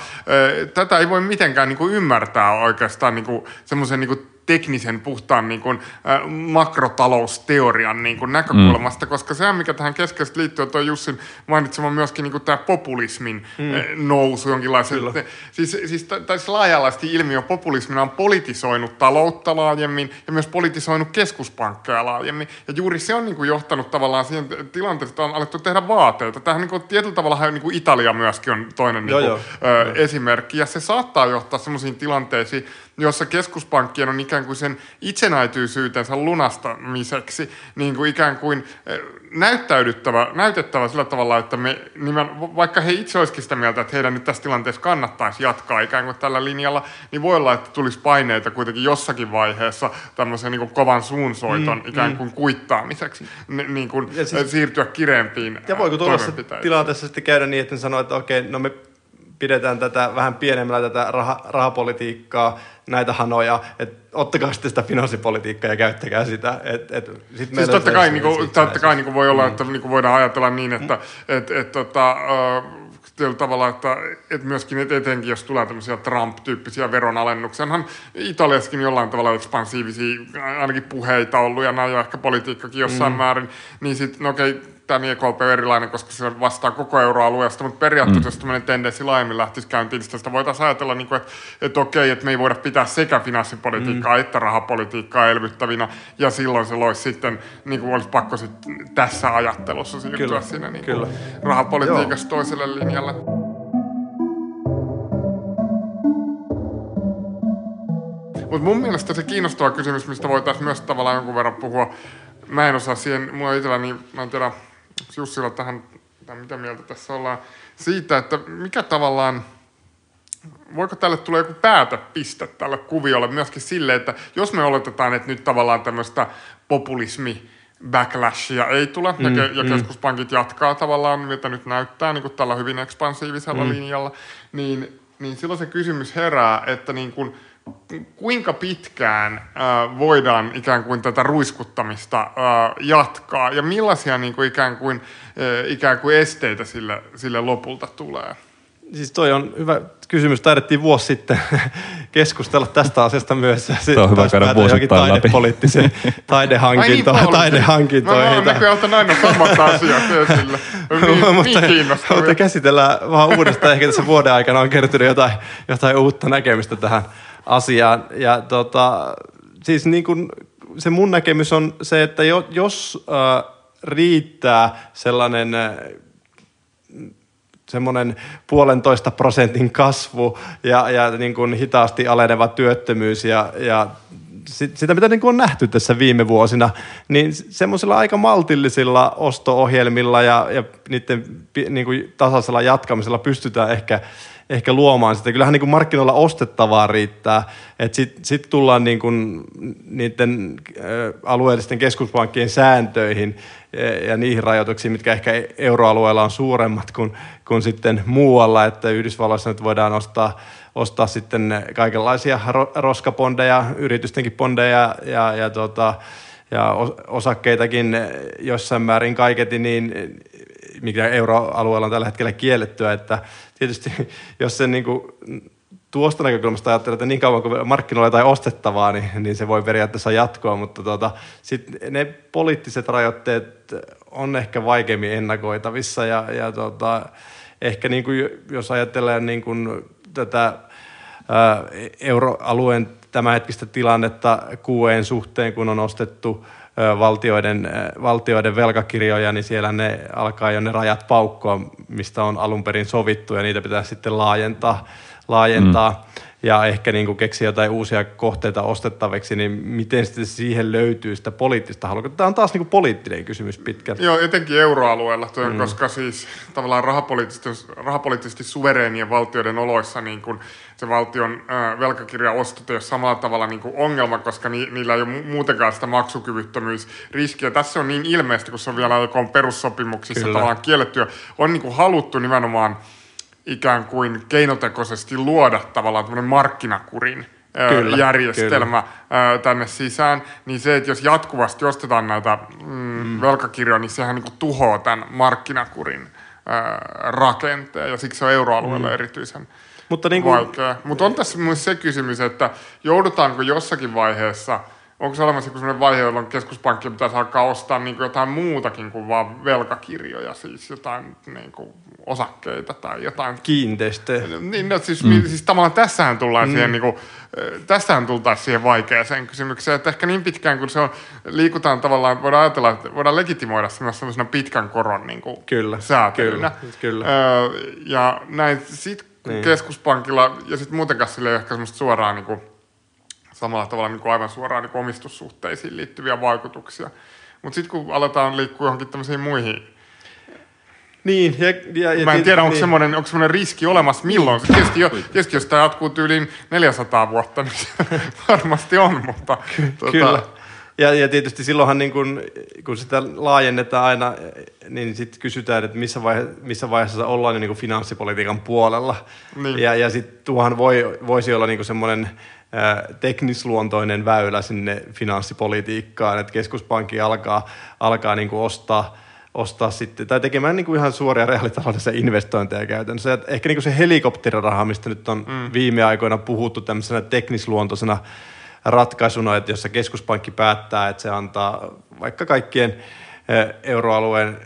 tätä ei voi mitenkään niin kuin ymmärtää oikeastaan niin semmoisen niin teknisen puhtaan niin kuin, äh, makrotalousteorian niin kuin näkökulmasta, mm. koska sehän mikä tähän keskeisesti liittyy, on Jussin mainitsema myöskin niin kuin tämä populismin mm. äh, nousu jonkinlaisen. Siis, siis tai laajalaisesti ilmiö populismina on politisoinut taloutta laajemmin ja myös politisoinut keskuspankkeja laajemmin. Ja juuri se on niin kuin johtanut tavallaan siihen tilanteeseen, että on alettu tehdä vaateita. Tähän niin kuin, tietyllä tavalla niin kuin Italia myöskin on toinen niin kuin, joo, joo. Äh, esimerkki. Ja se saattaa johtaa sellaisiin tilanteisiin, jossa keskuspankkien on ikään kuin sen itsenäityisyytensä lunastamiseksi niin kuin ikään kuin eh, näyttäydyttävä, näytettävä sillä tavalla, että me nimen, vaikka he itse olisikin sitä mieltä, että heidän nyt tässä tilanteessa kannattaisi jatkaa ikään kuin tällä linjalla, niin voi olla, että tulisi paineita kuitenkin jossakin vaiheessa tämmöisen niin kuin kovan suunsoiton mm, ikään mm. kuin mm. kuittaamiseksi, niin kuin ja siis, siirtyä kireempiin Ja voiko tuossa tilanteessa sitten käydä niin, että sanoo, että okei, no me pidetään tätä vähän pienemmällä tätä rah- rahapolitiikkaa, näitä hanoja, että ottakaa sitten sitä finanssipolitiikkaa ja käyttäkää sitä. Et, et, sit siis totta kai, niinku, totta kai niinku voi olla, mm. että niinku voidaan ajatella niin, että mm. et, et, tota, uh, tavalla, että, että myöskin et etenkin, jos tulee tämmöisiä Trump-tyyppisiä veronalennuksia, onhan Italiassakin jollain tavalla ekspansiivisia ainakin puheita ollut ja näin ja ehkä politiikkakin jossain mm. määrin, niin sitten no okei, okay, tämä EKP on erilainen, koska se vastaa koko euroalueesta, mutta periaatteessa mm. tämmöinen tendenssi laajemmin lähtisi käyntiin, niin sitä voitaisiin ajatella, niin kuin, että, että okei, että me ei voida pitää sekä finanssipolitiikkaa mm. että rahapolitiikkaa elvyttävinä, ja silloin se loisi sitten, niin kuin olisi pakko sitten tässä ajattelussa siirtyä kyllä, siinä niin kyllä. rahapolitiikasta Joo. toiselle linjalle. Mutta mun mielestä se kiinnostava kysymys, mistä voitaisiin myös tavallaan jonkun verran puhua, mä en osaa siihen, mulla itselläni, mä en tiedä, Jussilla tähän, tai mitä mieltä tässä ollaan, siitä, että mikä tavallaan, voiko tälle tulla joku päätöpiste tälle kuviolle myöskin sille, että jos me oletetaan, että nyt tavallaan tämmöistä populismi backlashia ei tule, mm, ja, ja mm. keskuspankit jatkaa tavallaan, mitä nyt näyttää niin kuin tällä hyvin ekspansiivisella mm. linjalla, niin, niin silloin se kysymys herää, että niin kuin, kuinka pitkään äh, voidaan ikään kuin tätä ruiskuttamista äh, jatkaa ja millaisia niin kuin ikään, kuin, äh, ikään kuin esteitä sille, sille lopulta tulee? Siis toi on hyvä kysymys. Taidettiin vuosi sitten keskustella tästä asiasta myös. Sitten on hyvä käydä vuosittain läpi. Taidepoliittisen taidehankintoihin. Niin, taidehankintoihin. Mä, mä näköjään otan aina samat asiat esille. Niin, mutta, niin mutta käsitellään vaan uudestaan. Ehkä tässä vuoden aikana on kertynyt jotain, jotain uutta näkemystä tähän asiaan. Ja tota, siis niin kuin se mun näkemys on se, että jos äh, riittää sellainen semmoinen puolentoista prosentin kasvu ja, ja niin kuin hitaasti aleneva työttömyys ja, ja sitä, mitä niin kuin on nähty tässä viime vuosina, niin semmoisilla aika maltillisilla osto-ohjelmilla ja, ja niiden niin kuin tasaisella jatkamisella pystytään ehkä ehkä luomaan sitä. Kyllähän niin kuin markkinoilla ostettavaa riittää. Sitten sit tullaan niin kuin niiden alueellisten keskuspankkien sääntöihin ja niihin rajoituksiin, mitkä ehkä euroalueella on suuremmat kuin, kuin sitten muualla. Että Yhdysvalloissa nyt voidaan ostaa, ostaa sitten kaikenlaisia roskapondeja, yritystenkin pondeja ja, ja, tota, ja osakkeitakin jossain määrin kaiketi, niin mikä euroalueella on tällä hetkellä kiellettyä, että tietysti jos se niin kuin tuosta näkökulmasta ajattelen, että niin kauan kuin markkinoilla jotain ostettavaa, niin, niin se voi periaatteessa jatkoa, mutta tuota, sit ne poliittiset rajoitteet on ehkä vaikeammin ennakoitavissa ja, ja tuota, ehkä niin kuin, jos ajatellaan niin kuin tätä ää, euroalueen tämänhetkistä tilannetta QEn suhteen, kun on ostettu valtioiden, valtioiden velkakirjoja, niin siellä ne alkaa jo ne rajat paukkoa, mistä on alun perin sovittu ja niitä pitää sitten laajentaa. laajentaa. Mm ja ehkä niin kuin keksiä jotain uusia kohteita ostettaviksi, niin miten sitten siihen löytyy sitä poliittista halua? Tämä on taas niin kuin poliittinen kysymys pitkälti. Joo, etenkin euroalueella, toi, mm. koska siis tavallaan rahapoliittisesti, rahapoliittisesti suvereenien valtioiden oloissa niin kuin se valtion äh, velkakirjaostot ei ole samalla tavalla niin kuin ongelma, koska ni, niillä ei ole muutenkaan sitä maksukyvyttömyysriskiä. Tässä on niin ilmeistä, kun se on vielä on perussopimuksissa Kyllä. tavallaan kielletty, on niin kuin haluttu nimenomaan – ikään kuin keinotekoisesti luoda tavallaan tämmöinen markkinakurin kyllä, järjestelmä kyllä. tänne sisään, niin se, että jos jatkuvasti ostetaan näitä mm, mm. velkakirjoja, niin sehän niin tuhoaa tämän markkinakurin rakenteen, ja siksi se on euroalueella mm. erityisen Mutta niin kuin... vaikea. Mutta on tässä myös se kysymys, että joudutaanko jossakin vaiheessa – onko se olemassa sellainen vaihe, jolloin keskuspankki pitäisi alkaa ostaa niin kuin jotain muutakin kuin vain velkakirjoja, siis jotain niin kuin osakkeita tai jotain. Kiinteistöjä. Niin, no, siis, mm. siis tavallaan tässähän tullaan mm. siihen, niin kuin, tässähän tultaisiin siihen vaikeaseen kysymykseen, että ehkä niin pitkään kun se on, liikutaan tavallaan, voidaan ajatella, että voidaan legitimoida se myös sellaisena pitkän koron niin kuin kyllä, säätelynä. Kyllä, kyllä. Öö, ja näin sitten niin. keskuspankilla, ja sitten muutenkaan sille ei ehkä semmoista suoraa niin kuin, samalla tavalla niin kuin aivan suoraan niin kuin omistussuhteisiin liittyviä vaikutuksia. Mutta sitten kun aletaan liikkua johonkin tämmöisiin muihin niin, ja, ja, ja Mä en tiedä, onko, niin. semmoinen, onko semmoinen riski olemassa milloin. Tietysti, jo, tietysti jos tämä jatkuu tyyliin 400 vuotta, niin se varmasti on, mutta... Ky- tuota... Kyllä. Ja, ja tietysti silloinhan niin kun, kun sitä laajennetaan aina, niin sitten kysytään, että missä, vaihe, missä vaiheessa ollaan niin finanssipolitiikan puolella. Niin. Ja, ja sitten tuohan voi, voisi olla niin semmoinen teknisluontoinen väylä sinne finanssipolitiikkaan, että keskuspankki alkaa, alkaa niin kuin ostaa, ostaa sitten, tai tekemään niin kuin ihan suoria reaalitaloudellisia investointeja käytännössä. Et ehkä niin kuin se helikopteriraha, mistä nyt on mm. viime aikoina puhuttu tämmöisenä teknisluontoisena ratkaisuna, että jossa keskuspankki päättää, että se antaa vaikka kaikkien euroalueen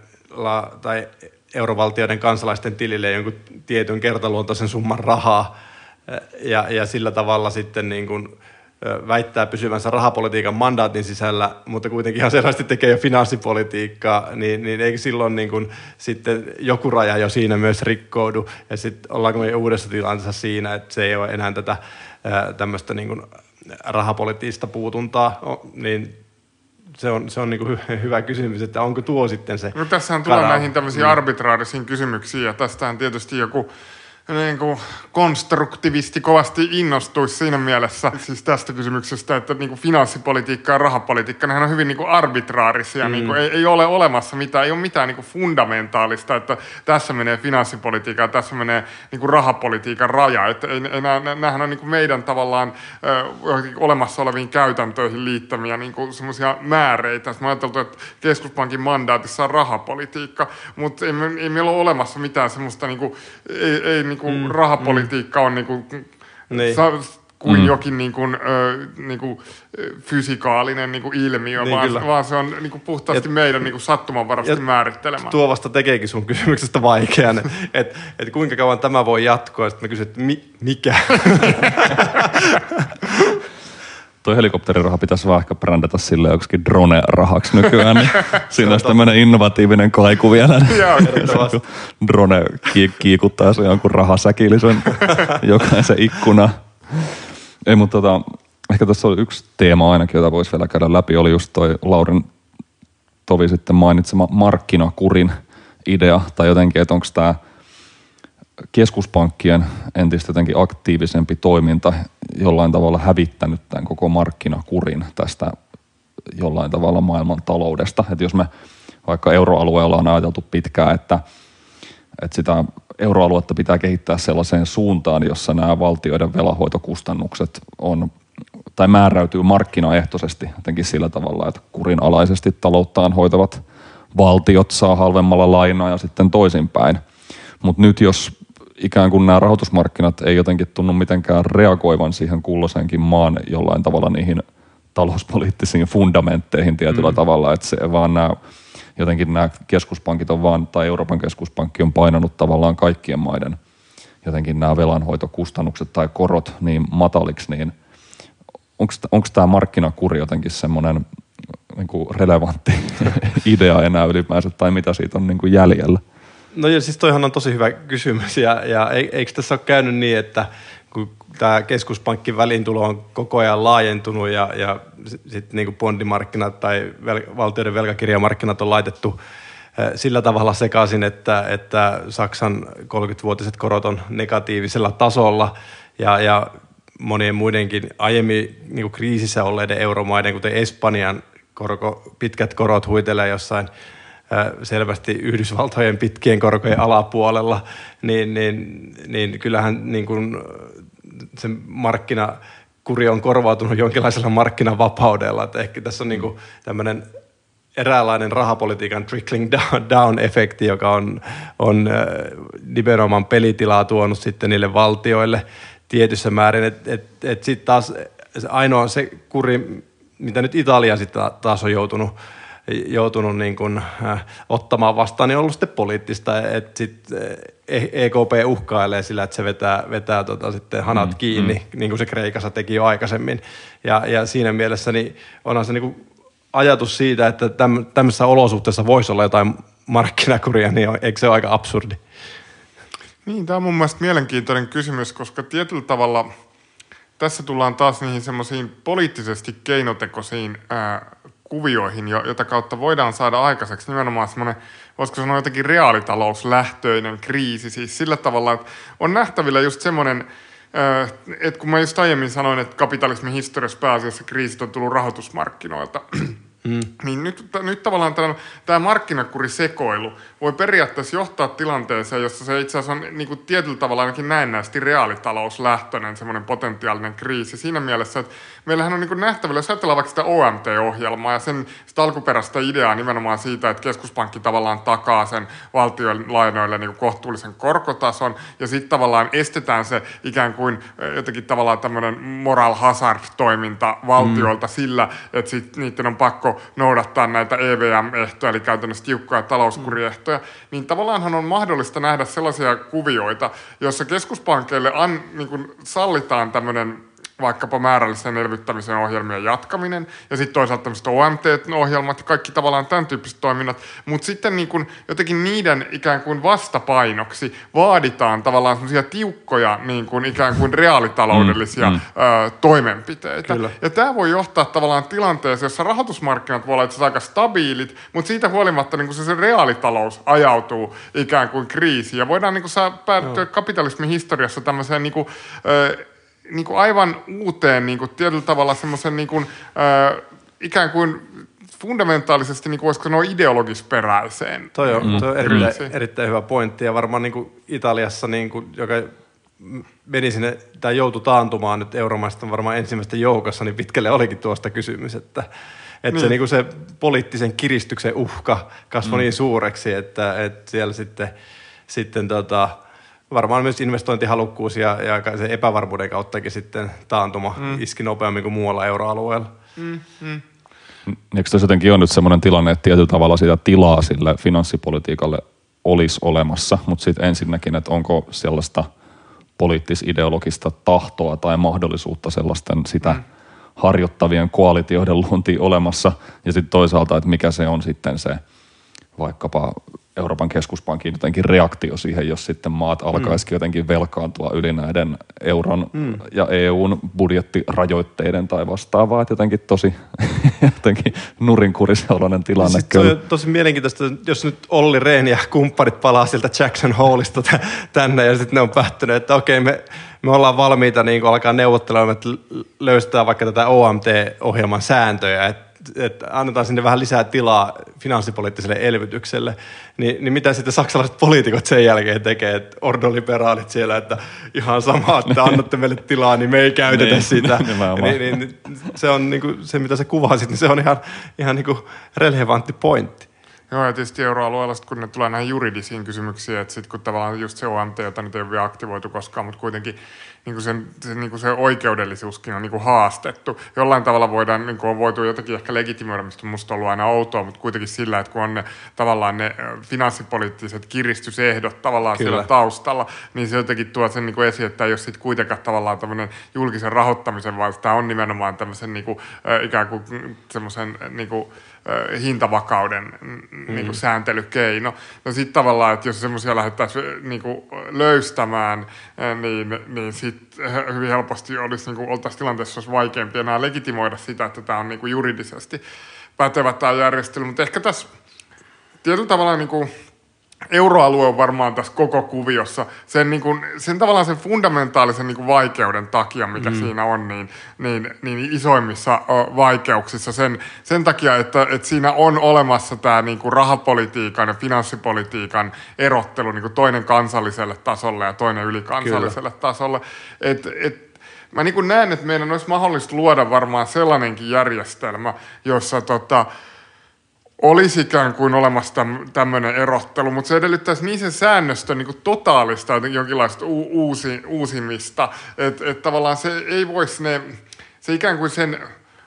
tai eurovaltioiden kansalaisten tilille jonkun tietyn kertaluontoisen summan rahaa, ja, ja sillä tavalla sitten niin kuin väittää pysyvänsä rahapolitiikan mandaatin sisällä, mutta kuitenkin ihan selvästi tekee jo finanssipolitiikkaa, niin, niin eikö silloin niin kuin sitten joku raja jo siinä myös rikkoudu, ja sitten ollaanko me uudessa tilanteessa siinä, että se ei ole enää tätä tämmöistä niin kuin rahapoliittista puutuntaa, niin se on, se on niin kuin hyvä kysymys, että onko tuo sitten se No tässähän tulee näihin tämmöisiin mm. arbitraarisiin kysymyksiin, ja tästähän tietysti joku niin kuin konstruktivisti kovasti innostuisi siinä mielessä siis tästä kysymyksestä, että niin kuin finanssipolitiikka ja rahapolitiikka, nehän on hyvin niin kuin arbitraarisia. Mm. Niin kuin, ei, ei, ole olemassa mitään, ei ole mitään niin kuin fundamentaalista, että tässä menee finanssipolitiikka ja tässä menee niin kuin rahapolitiikan raja. Että ei, ei, nämähän on niin kuin meidän tavallaan äh, olemassa oleviin käytäntöihin liittämiä niin kuin semmoisia määreitä. Mä ajateltu, että keskuspankin mandaatissa on rahapolitiikka, mutta ei, ei meillä ole olemassa mitään semmoista, niin kuin, ei, ei niin kuin mm. rahapolitiikka on niin kuin, niin. Sa, kuin mm. jokin niin kuin, ö, niin kuin, fysikaalinen niin kuin ilmiö, niin, vaan, vaan se on niin kuin puhtaasti Et, meidän niin kuin sattumanvarasti määrittelemään. Tuo vasta tekeekin sun kysymyksestä vaikean, että et kuinka kauan tämä voi jatkoa, sitten mä kysyn, että mi, mikä? Tuo helikopteriraha pitäisi vaan ehkä brändätä sille joksikin drone-rahaksi nykyään. Niin siinä on tämmöinen innovatiivinen kaiku vielä. Niin drone kiikuttaa se jonkun rahasäkillisen jokaisen ikkuna. Ei, mutta tota, ehkä tässä oli yksi teema ainakin, jota voisi vielä käydä läpi, oli just toi Lauren Tovi sitten mainitsema markkinakurin idea, tai jotenkin, että onko tämä – keskuspankkien entistä jotenkin aktiivisempi toiminta jollain tavalla hävittänyt tämän koko markkinakurin tästä jollain tavalla maailman taloudesta. Että jos me vaikka euroalueella on ajateltu pitkään, että, että sitä euroaluetta pitää kehittää sellaiseen suuntaan, jossa nämä valtioiden velahoitokustannukset on tai määräytyy markkinaehtoisesti jotenkin sillä tavalla, että kurinalaisesti talouttaan hoitavat valtiot saa halvemmalla lainaa ja sitten toisinpäin. Mutta nyt jos ikään kuin nämä rahoitusmarkkinat ei jotenkin tunnu mitenkään reagoivan siihen kulloisenkin maan jollain tavalla niihin talouspoliittisiin fundamentteihin tietyllä mm. tavalla, että se vaan nämä jotenkin nämä keskuspankit on vaan, tai Euroopan keskuspankki on painanut tavallaan kaikkien maiden jotenkin nämä velanhoitokustannukset tai korot niin mataliksi, niin onko tämä markkinakuri jotenkin semmoinen niin relevantti idea enää ylipäänsä, tai mitä siitä on niin kuin jäljellä? No ja siis toihan on tosi hyvä kysymys, ja, ja eikö tässä ole käynyt niin, että kun tämä keskuspankin välintulo on koko ajan laajentunut ja, ja sitten niin bondimarkkinat tai vel, valtioiden velkakirjamarkkinat on laitettu sillä tavalla sekaisin, että, että Saksan 30-vuotiset korot on negatiivisella tasolla ja, ja monien muidenkin aiemmin niin kriisissä olleiden euromaiden, kuten Espanjan korko, pitkät korot huitelee jossain selvästi Yhdysvaltojen pitkien korkojen alapuolella, niin, niin, niin kyllähän niin kuin se markkinakuri on korvautunut jonkinlaisella markkinavapaudella. Että ehkä tässä on niin kuin tämmöinen eräänlainen rahapolitiikan trickling down-efekti, joka on, on nimenomaan pelitilaa tuonut sitten niille valtioille tietyssä määrin. Että et, et sitten taas ainoa se kuri, mitä nyt Italia sitten taas on joutunut joutunut niin kuin, äh, ottamaan vastaan, niin on ollut sitten poliittista, että sitten EKP e uhkailee sillä, että se vetää, vetää tota sitten hanat mm, kiinni, mm. niin kuin se Kreikassa teki jo aikaisemmin. Ja, ja siinä mielessä niin onhan se niin kuin ajatus siitä, että täm, tämmöisessä olosuhteessa voisi olla jotain markkinakuria, niin on, eikö se ole aika absurdi? Niin, tämä on mun mielestä mielenkiintoinen kysymys, koska tietyllä tavalla tässä tullaan taas niihin semmoisiin poliittisesti keinotekoisiin ää, kuvioihin, jota kautta voidaan saada aikaiseksi nimenomaan semmoinen, voisiko sanoa jotenkin reaalitalouslähtöinen kriisi. Siis sillä tavalla, että on nähtävillä just semmoinen, että kun mä just aiemmin sanoin, että kapitalismin historiassa pääasiassa kriisit on tullut rahoitusmarkkinoilta, Mm. Niin nyt, nyt tavallaan tämä, tämä markkinakurisekoilu voi periaatteessa johtaa tilanteeseen, jossa se itse asiassa on niin kuin tietyllä tavalla ainakin näennäisesti reaalitalouslähtöinen semmoinen potentiaalinen kriisi. Siinä mielessä, että meillähän on niin kuin nähtävillä, jos ajatellaan vaikka sitä OMT-ohjelmaa ja sen sitä alkuperäistä ideaa nimenomaan siitä, että keskuspankki tavallaan takaa sen valtion lainoille niin kuin kohtuullisen korkotason ja sitten tavallaan estetään se ikään kuin jotenkin tavallaan tämmöinen moral hazard-toiminta valtioilta mm. sillä, että sitten niiden on pakko noudattaa näitä EVM-ehtoja, eli käytännössä tiukkoja talouskuriehtoja, niin tavallaanhan on mahdollista nähdä sellaisia kuvioita, joissa keskuspankkeille an, niin kuin sallitaan tämmöinen vaikkapa määrällisen elvyttämisen ohjelmien jatkaminen ja sitten toisaalta tämmöiset OMT-ohjelmat ja kaikki tavallaan tämän tyyppiset toiminnat, mutta sitten niin kun jotenkin niiden ikään kuin vastapainoksi vaaditaan tavallaan semmoisia tiukkoja niin kuin ikään kuin reaalitaloudellisia mm, mm. Ö, toimenpiteitä. Kyllä. Ja tämä voi johtaa tavallaan tilanteeseen, jossa rahoitusmarkkinat voi olla itse aika stabiilit, mutta siitä huolimatta niin kuin se, se reaalitalous ajautuu ikään kuin kriisiin ja voidaan niin kuin saa päättyä kapitalismin historiassa tämmöiseen niin kuin, ö, niin kuin aivan uuteen niin kuin tietyllä tavalla semmoisen niin kuin, äh, ikään kuin fundamentaalisesti, niin kuin voisiko sanoa ideologisperäiseen. Toi on, mm. toi on erittäin, erittäin hyvä pointti ja varmaan niin kuin Italiassa, niin kuin, joka meni sinne tai joutui taantumaan nyt euromaista varmaan ensimmäistä joukossa, niin pitkälle olikin tuosta kysymys, että, että niin. se, niin kuin se poliittisen kiristyksen uhka kasvoi mm. niin suureksi, että, että siellä sitten, sitten tota, varmaan myös investointihalukkuus ja, ja se epävarmuuden kauttakin sitten taantuma mm. iski nopeammin kuin muualla euroalueella. Mm, mm. Eikö tässä jotenkin on nyt sellainen tilanne, että tietyllä tavalla sitä tilaa sille finanssipolitiikalle olisi olemassa, mutta sitten ensinnäkin, että onko sellaista poliittis-ideologista tahtoa tai mahdollisuutta sellaisten sitä mm. harjoittavien koalitioiden luontiin olemassa, ja sitten toisaalta, että mikä se on sitten se vaikkapa Euroopan keskuspankin jotenkin reaktio siihen, jos sitten maat alkaisikin mm. jotenkin velkaantua yli näiden euron mm. ja EUn budjettirajoitteiden tai vastaavaa. Että jotenkin tosi jotenkin nurinkurisellinen tilanne. Sitten kyllä. on tosi mielenkiintoista, jos nyt Olli Rehn ja kumpparit palaa sieltä Jackson Hallista tänne ja sitten ne on päättynyt, että okei me, me ollaan valmiita niin alkaa neuvottelemaan, että löystää vaikka tätä OMT-ohjelman sääntöjä, että että annetaan sinne vähän lisää tilaa finanssipoliittiselle elvytykselle, niin, niin mitä sitten saksalaiset poliitikot sen jälkeen tekee, että ordoliberaalit siellä, että ihan sama, että annatte meille tilaa, niin me ei käytetä niin, sitä. Niin, niin, niin, se on niin kuin, se, mitä sä kuvasit, niin se on ihan, ihan niin kuin relevantti pointti. Joo, ja tietysti euroalueella, sit kun ne tulee näihin juridisiin kysymyksiin, että sitten kun tavallaan just se OMT, jota nyt ei ole vielä aktivoitu koskaan, mutta kuitenkin niin kuin sen, se, niin kuin se oikeudellisuuskin on niin kuin haastettu. Jollain tavalla voidaan, niin kuin on voitu jotenkin ehkä legitimoida, mistä musta on ollut aina outoa, mutta kuitenkin sillä, että kun on ne tavallaan ne finanssipoliittiset kiristysehdot tavallaan Kyllä. siellä taustalla, niin se jotenkin tuo sen niin kuin esiin, että ei ole sitten kuitenkaan tavallaan tämmöinen julkisen rahoittamisen, vaan tämä on nimenomaan tämmöisen niin kuin, ikään kuin semmoisen niin kuin, hintavakauden mm. niin kuin sääntelykeino. No sitten tavallaan, että jos semmoisia lähdettäisiin niin kuin löystämään, niin, niin sitten hyvin helposti olisi, niin kuin, oltaisiin tilanteessa, olisi vaikeampi enää legitimoida sitä, että tämä on niin kuin juridisesti pätevä tämä järjestely. Mutta ehkä tässä tietyllä tavalla niin kuin, euroalue on varmaan tässä koko kuviossa sen, niin kuin, sen tavallaan sen fundamentaalisen niin kuin vaikeuden takia, mikä mm. siinä on, niin, niin, niin isoimmissa vaikeuksissa. Sen, sen takia, että, että siinä on olemassa tämä niin kuin rahapolitiikan ja finanssipolitiikan erottelu niin kuin toinen kansalliselle tasolle ja toinen ylikansalliselle Kyllä. tasolle. Et, et, mä niin kuin näen, että meidän olisi mahdollista luoda varmaan sellainenkin järjestelmä, jossa tota, olisi ikään kuin olemassa tämmöinen erottelu, mutta se edellyttäisi niin sen säännöstön niin totaalista jonkinlaista u- uusi, uusimista, että et tavallaan se ei voisi ne, se ikään kuin sen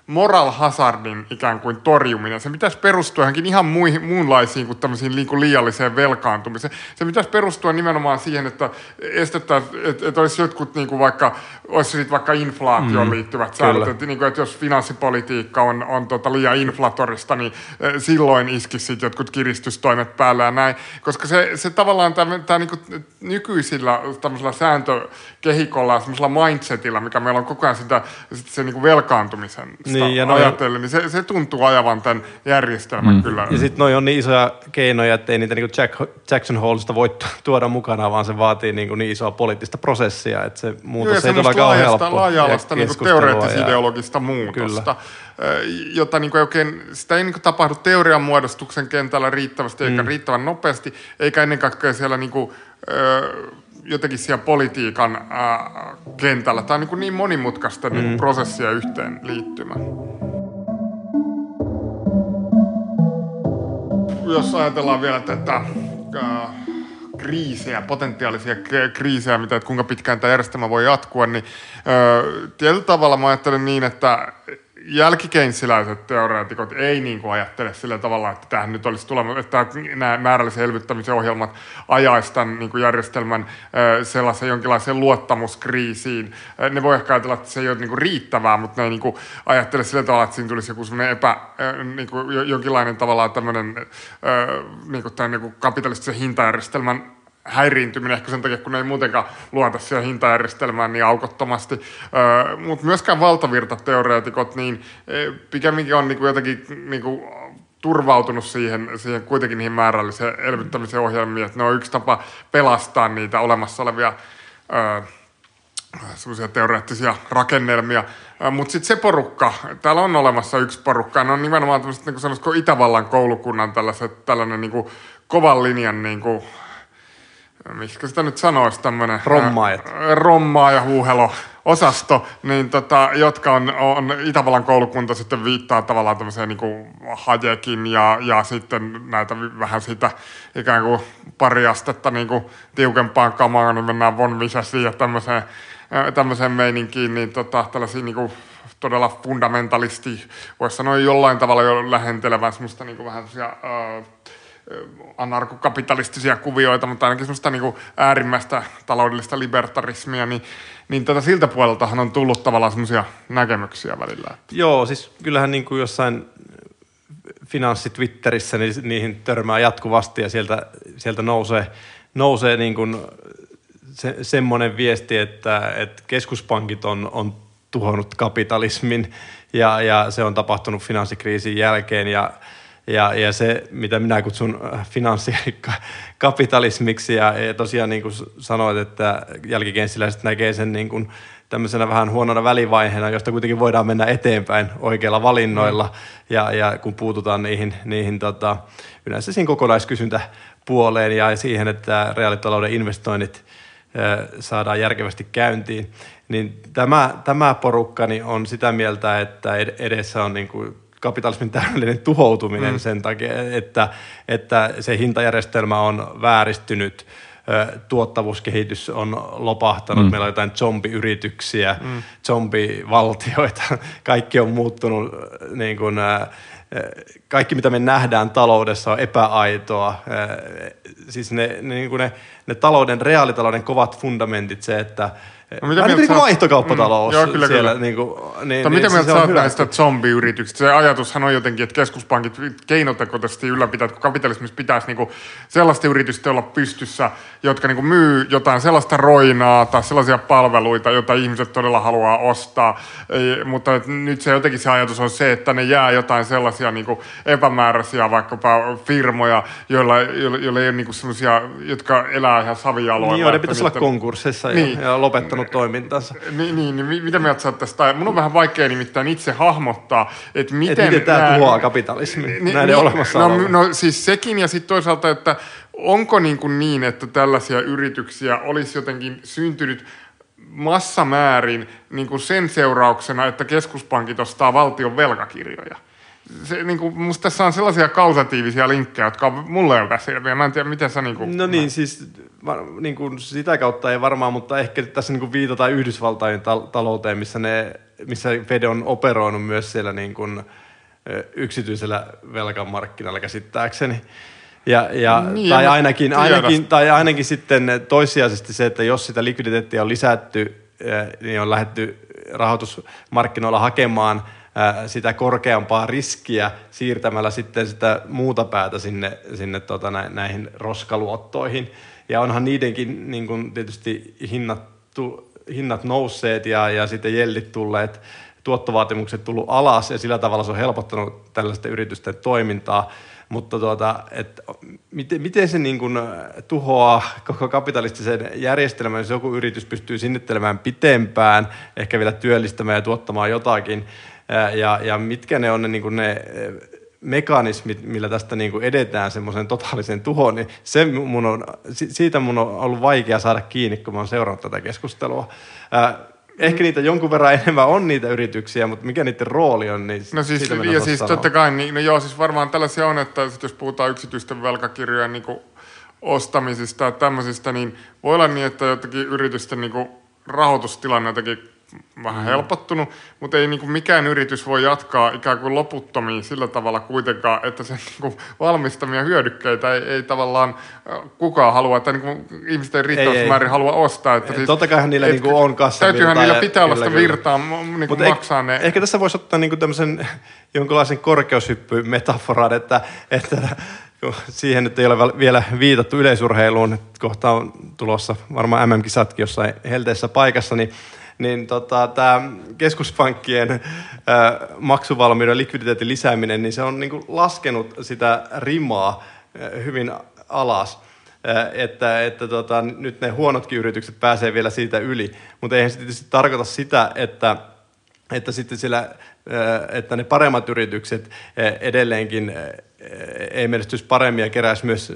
moral hazardin ikään kuin torjuminen. Se pitäisi perustua johonkin ihan muihin, muunlaisiin kuin tämmöisiin niin kuin liialliseen velkaantumiseen. Se pitäisi perustua nimenomaan siihen, että estettäisiin, että, että olisi jotkut niin kuin vaikka, olisi sitten vaikka inflaatioon mm, liittyvät säännöt. Että, niin kuin, että jos finanssipolitiikka on, on tota liian inflatorista, niin eh, silloin iskisi sitten jotkut kiristystoimet päällä ja näin. Koska se, se tavallaan tämä, tämä niin kuin nykyisillä tämmöisellä sääntökehikolla ja semmoisella mindsetillä, mikä meillä on koko ajan sitä, sitä se niin kuin velkaantumisen niin, ja ajatellen, niin se, se tuntuu ajavan tämän järjestelmän mm. kyllä. Ja sitten noi on niin isoja keinoja, että ei niitä niin Jack, Jackson Hallista voi tuoda mukana, vaan se vaatii niin, kuin niin isoa poliittista prosessia, että se muutos Joo, ei tule kauhean helppo. Laaja-alaista niin teoreettis-ideologista muutosta, kyllä. jota niin kuin oikein, sitä ei niin kuin tapahdu teorian muodostuksen kentällä riittävästi eikä mm. riittävän nopeasti, eikä ennen kaikkea siellä niin kuin, jotenkin siellä politiikan ää, kentällä. Tämä on niin, niin monimutkaista niin mm. niin prosessia yhteen liittymä. Jos ajatellaan vielä tätä ää, kriisejä, potentiaalisia kriisejä, mitä, että kuinka pitkään tämä järjestelmä voi jatkua, niin ää, tietyllä tavalla mä ajattelen niin, että jälkikeinsiläiset teoreetikot ei niin kuin ajattele sillä tavalla, että tähän nyt olisi tulemassa, että nämä määrällisen elvyttämisen ohjelmat ajaisi tämän niin kuin järjestelmän sellaisen jonkinlaiseen luottamuskriisiin. Ne voi ehkä ajatella, että se ei ole niin kuin riittävää, mutta ne ei niin kuin ajattele sillä tavalla, että siinä tulisi joku sellainen epä, niin kuin jonkinlainen tavallaan tämmöinen niin kuin tämän niin kuin kapitalistisen hintajärjestelmän häiriintyminen ehkä sen takia, kun ne ei muutenkaan luota siihen hintajärjestelmään niin aukottomasti. Mutta myöskään valtavirtateoreetikot, niin e, pikemminkin on niinku jotenkin niinku, turvautunut siihen, siihen kuitenkin niihin määrällisen elvyttämisen ohjelmiin, että ne on yksi tapa pelastaa niitä olemassa olevia semmoisia teoreettisia rakennelmia. Mutta sitten se porukka, täällä on olemassa yksi porukka, ne on nimenomaan tämmöiset niin kuin Itävallan koulukunnan tällaiset, tällainen niin kuin kovan linjan niin kuin, miksi sitä nyt sanoisi, tämmöinen rommaa ja huuhelo osasto, niin tota, jotka on, on Itävallan koulukunta sitten viittaa tavallaan tämmöiseen niin Hajekin ja, ja sitten näitä vähän sitä ikään kuin pari astetta niin kuin tiukempaan kamaan, niin mennään von Misesiin ja tämmöiseen, tämmöiseen meininkiin, niin tota, tällaisia niin kuin todella fundamentalisti, voisi sanoa jollain tavalla jo lähentelevän semmoista niin kuin vähän semmoisia, uh, anarkokapitalistisia kuvioita, mutta ainakin semmoista niin äärimmäistä taloudellista libertarismia, niin, niin tätä siltä puoleltahan on tullut tavallaan semmoisia näkemyksiä välillä. Joo, siis kyllähän niin kuin jossain finanssitwitterissä niin niihin törmää jatkuvasti ja sieltä, sieltä nousee, nousee niin kuin se, semmoinen viesti, että, että keskuspankit on, on tuhonnut kapitalismin ja, ja se on tapahtunut finanssikriisin jälkeen ja ja, ja se, mitä minä kutsun äh, finanssikapitalismiksi, ja, ja tosiaan niin kuin sanoit, että jälkikenssiläiset näkee sen niin kuin tämmöisenä vähän huonona välivaiheena, josta kuitenkin voidaan mennä eteenpäin oikeilla valinnoilla, mm. ja, ja kun puututaan niihin, niihin tota, yleensä siinä kokonaiskysyntäpuoleen ja siihen, että reaalitalouden investoinnit saadaan järkevästi käyntiin, niin tämä, tämä porukkani on sitä mieltä, että edessä on niin kuin kapitalismin täydellinen tuhoutuminen mm. sen takia, että, että se hintajärjestelmä on vääristynyt, tuottavuuskehitys on lopahtanut, mm. meillä on jotain zombiyrityksiä, mm. zombivaltioita, kaikki on muuttunut niin kuin, kaikki, mitä me nähdään taloudessa, on epäaitoa. Siis ne, ne, niin kuin ne, ne talouden, reaalitalouden kovat fundamentit, se, että No, mitä Vähän niin kuin vaihtokauppatalous mm, joo, kyllä, siellä. Kyllä. Niin kuin, niin, niin, mitä mieltä sä oot näistä zombiyrityksistä? Se ajatushan on jotenkin, että keskuspankit keinotekoisesti ylläpitää, että kapitalismissa pitäisi niin kuin sellaista yritystä olla pystyssä, jotka niin kuin myy jotain sellaista roinaa tai sellaisia palveluita, joita ihmiset todella haluaa ostaa. Ei, mutta nyt se jotenkin se ajatus on se, että ne jää jotain sellaisia niin kuin epämääräisiä vaikkapa firmoja, joilla, joilla, joilla ei ole niin sellaisia, jotka elää ihan savijaloilla. Niin joo, ne pitäisi olla konkurssissa niin. ja, ja lopettanut toimintansa. Niin, niin, niin mitä mieltä sä tästä? Mun on vähän vaikea nimittäin itse hahmottaa, että miten... Et miten tämä tuhoaa kapitalismi niin, näiden niin, olemassa no, no siis sekin ja sitten toisaalta, että onko niin, kuin niin, että tällaisia yrityksiä olisi jotenkin syntynyt massamäärin niin kuin sen seurauksena, että keskuspankit ostaa valtion velkakirjoja? Se, niin kuin, musta tässä on sellaisia kausatiivisia linkkejä, jotka on mulle on selviä. Mä en tiedä, miten sä... Niin kuin, no niin, mä... siis niin kuin sitä kautta ei varmaan, mutta ehkä tässä niin kuin viitataan Yhdysvaltain talouteen, missä, ne, missä Fed on operoinut myös siellä niin kuin, yksityisellä velkamarkkinalla käsittääkseni. Ja, ja, niin, tai, ainakin, ainakin, tai ainakin sitten toissijaisesti se, että jos sitä likviditeettiä on lisätty, niin on lähdetty rahoitusmarkkinoilla hakemaan – sitä korkeampaa riskiä siirtämällä sitten sitä muuta päätä sinne, sinne tota näihin roskaluottoihin. Ja onhan niidenkin niin kuin tietysti hinnattu, hinnat nousseet ja, ja sitten jellit tulleet, tuottovaatimukset tullut alas ja sillä tavalla se on helpottanut tällaisten yritysten toimintaa. Mutta tuota, et, miten, miten se niin kuin tuhoaa koko kapitalistisen järjestelmän, jos joku yritys pystyy sinnittelemään pitempään, ehkä vielä työllistämään ja tuottamaan jotakin, ja, ja mitkä ne on ne, niin ne mekanismit, millä tästä niin kuin edetään semmoisen totaalisen tuhoon, niin se mun on, siitä mun on ollut vaikea saada kiinni, kun mä oon seurannut tätä keskustelua. Ehkä niitä jonkun verran enemmän on niitä yrityksiä, mutta mikä niiden rooli on, niin No siis, ja siis sanoa. totta kai, niin, no joo, siis varmaan tällaisia on, että jos puhutaan yksityisten velkakirjojen niin kuin ostamisista ja tämmöisistä, niin voi olla niin, että jotenkin yritysten niin kuin rahoitustilanne jotenkin vähän mm. helpottunut, mutta ei niin kuin mikään yritys voi jatkaa ikään kuin loputtomiin sillä tavalla kuitenkaan, että sen niin kuin valmistamia hyödykkeitä ei, ei tavallaan kukaan halua, että niin kuin ihmiset ei riittävässä ei, määrin ei. halua ostaa. Että siis, Totta kai niillä et, niin kuin on kassavirtaa. Täytyyhän niillä pitää olla sitä virtaa niin kuin maksaa ne. Ehkä tässä voisi ottaa niin kuin tämmöisen jonkinlaisen korkeushyppy-metaforan, että, että siihen nyt ei ole vielä viitattu yleisurheiluun, kohta on tulossa varmaan MM-kisatkin jossain helteessä paikassa, niin niin tota, tämä keskuspankkien äh, maksuvalmiuden likviditeetin lisääminen, niin se on niin laskenut sitä rimaa hyvin alas. Että, että tota, nyt ne huonotkin yritykset pääsee vielä siitä yli. Mutta eihän se tietysti tarkoita sitä, että, että sitten siellä, että ne paremmat yritykset edelleenkin ei menestyisi paremmin ja keräisi myös,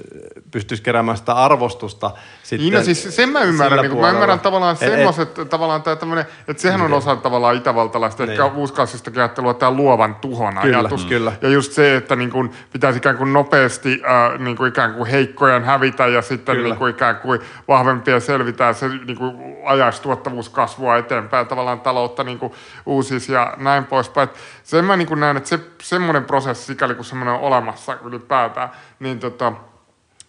pystyisi keräämään sitä arvostusta. Sitten niin, no siis sen mä ymmärrän. Niin mä ymmärrän tavallaan semmoiset, tavallaan tämä tämmöinen, että sehän on osa tavallaan itävaltalaista, niin. ehkä uuskausista ajattelua, tämä luovan tuhon kyllä, ajatus. Kyllä. Ja just se, että niin kuin pitäisi ikään kuin nopeasti äh, niin kuin ikään kuin heikkojen hävitä ja sitten niin kuin ikään kuin vahvempia selvitään, se niin kuin ajaisi tuottavuuskasvua eteenpäin, tavallaan taloutta niin kuin uusisi ja näin poispäin. Sen mä niin kuin näen, että se, semmoinen prosessi, sikäli kun semmoinen on olemassa, maassa ylipäätään, niin tota,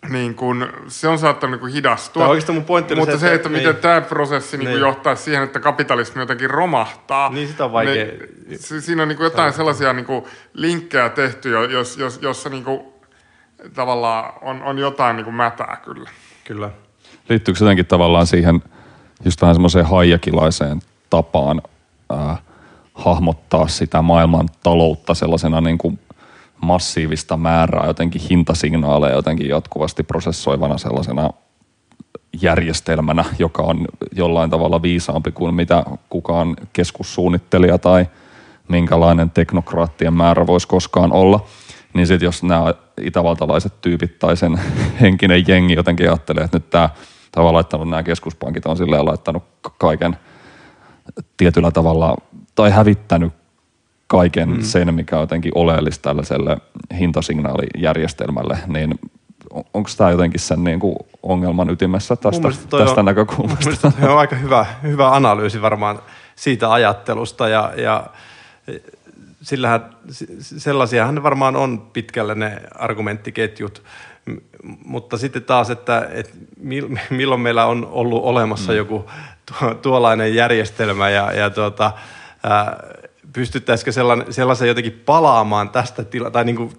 niin kun, se on saattanut niin hidastua. mun pointti Mutta se, että, että miten niin, tämä prosessi niin. Niin johtaa siihen, että kapitalismi jotenkin romahtaa. Niin sitä on vaikea. Niin, siinä on niin jotain sellaisia niin linkkejä tehty, jos, jos, jossa niin kuin, tavallaan on, on jotain niin mätää kyllä. Kyllä. Liittyykö se jotenkin tavallaan siihen just vähän semmoiseen haijakilaiseen tapaan äh, hahmottaa sitä maailman taloutta sellaisena niin kuin massiivista määrää jotenkin hintasignaaleja jotenkin jatkuvasti prosessoivana sellaisena järjestelmänä, joka on jollain tavalla viisaampi kuin mitä kukaan keskussuunnittelija tai minkälainen teknokraattien määrä voisi koskaan olla. Niin sitten jos nämä itävaltalaiset tyypit tai sen henkinen jengi jotenkin ajattelee, että nyt tämä tavallaan laittanut nämä keskuspankit on silleen laittanut kaiken tietyllä tavalla tai hävittänyt kaiken mm. sen, mikä on jotenkin oleellista tällaiselle hintasignaalijärjestelmälle, niin onko tämä jotenkin sen niin kuin ongelman ytimessä tästä, tästä on, näkökulmasta? Se on aika hyvä, hyvä analyysi varmaan siitä ajattelusta ja, ja sillähän, sellaisiahan varmaan on pitkälle ne argumenttiketjut, mutta sitten taas, että, että milloin meillä on ollut olemassa mm. joku tuollainen järjestelmä ja, ja tuota, ää, pystyttäisikö sellainen, sellaisen jotenkin palaamaan tästä tila, tai niin kuin,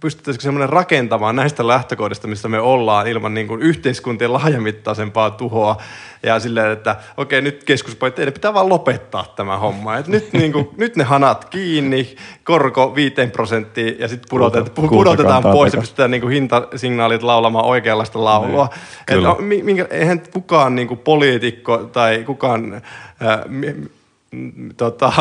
pystyttäisikö semmoinen rakentamaan näistä lähtökohdista, missä me ollaan ilman niin kuin yhteiskuntien laajamittaisempaa tuhoa ja silleen, että okei, nyt keskuspankit, teidän pitää vaan lopettaa tämä homma. Et nyt, niin kuin, nyt ne hanat kiinni, korko 5 prosenttia ja sitten pudotetaan, pudotetaan pois ja pystytään niin kuin hintasignaalit laulamaan oikeanlaista laulua. Niin, Et, no, minkä, eihän kukaan niin kuin poliitikko tai kukaan äh, tota,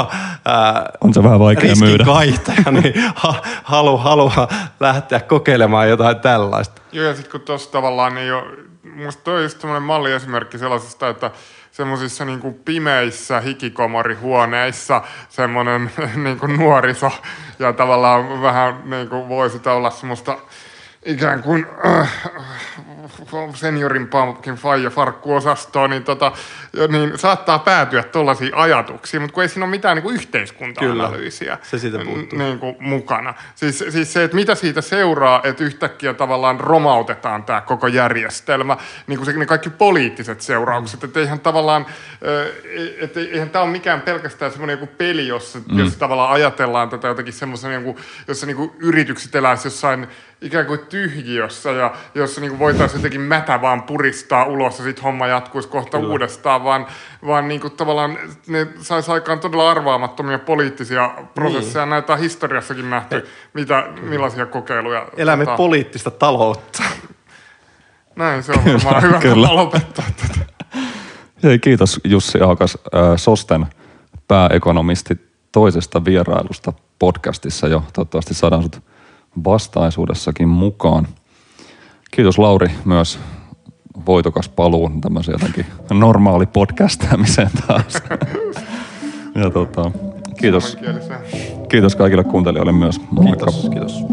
ää, on se vähän vaikea myydä. kaihtaja, niin ha, halu, haluaa lähteä kokeilemaan jotain tällaista. Joo, ja sitten kun tuossa tavallaan niin jo, musta toi on just semmoinen malliesimerkki sellaisesta, että semmoisissa niin pimeissä hikikomarihuoneissa semmoinen niin nuoriso ja tavallaan vähän niin kuin voisi olla semmoista ikään kuin äh, seniorin pumpkin faija farkkuosastoon, niin, tota, niin saattaa päätyä tuollaisiin ajatuksiin, mutta kun ei siinä ole mitään niin yhteiskunta-analyysiä se siitä niin kuin mukana. Siis, siis se, että mitä siitä seuraa, että yhtäkkiä tavallaan romautetaan tämä koko järjestelmä, niin kuin se, ne kaikki poliittiset seuraukset, mm. että eihän tavallaan, että eihän tämä ole mikään pelkästään semmoinen joku peli, jossa, mm. jossa tavallaan ajatellaan tätä jotenkin semmoisen, jossa niin kuin yritykset eläisivät jossain ikään kuin tyhjiössä ja jossa niin voitaisiin jotenkin mätä vaan puristaa ulos ja sitten homma jatkuisi kohta Kyllä. uudestaan, vaan, vaan niin kuin tavallaan ne saisi aikaan todella arvaamattomia poliittisia prosesseja. Niin. Näitä on historiassakin nähty, mitä, millaisia kokeiluja. Elämme tota... poliittista taloutta. Näin, se on varmaan hyvä tapa lopettaa tätä. Hei, kiitos Jussi Aakas, Sosten pääekonomisti toisesta vierailusta podcastissa jo. Toivottavasti saadaan sut vastaisuudessakin mukaan. Kiitos Lauri myös voitokas paluun tämmöisen jotenkin normaali podcastaamiseen taas. ja tota, kiitos, kiitos kaikille kuuntelijoille myös. Moikka. Kiitos, kiitos.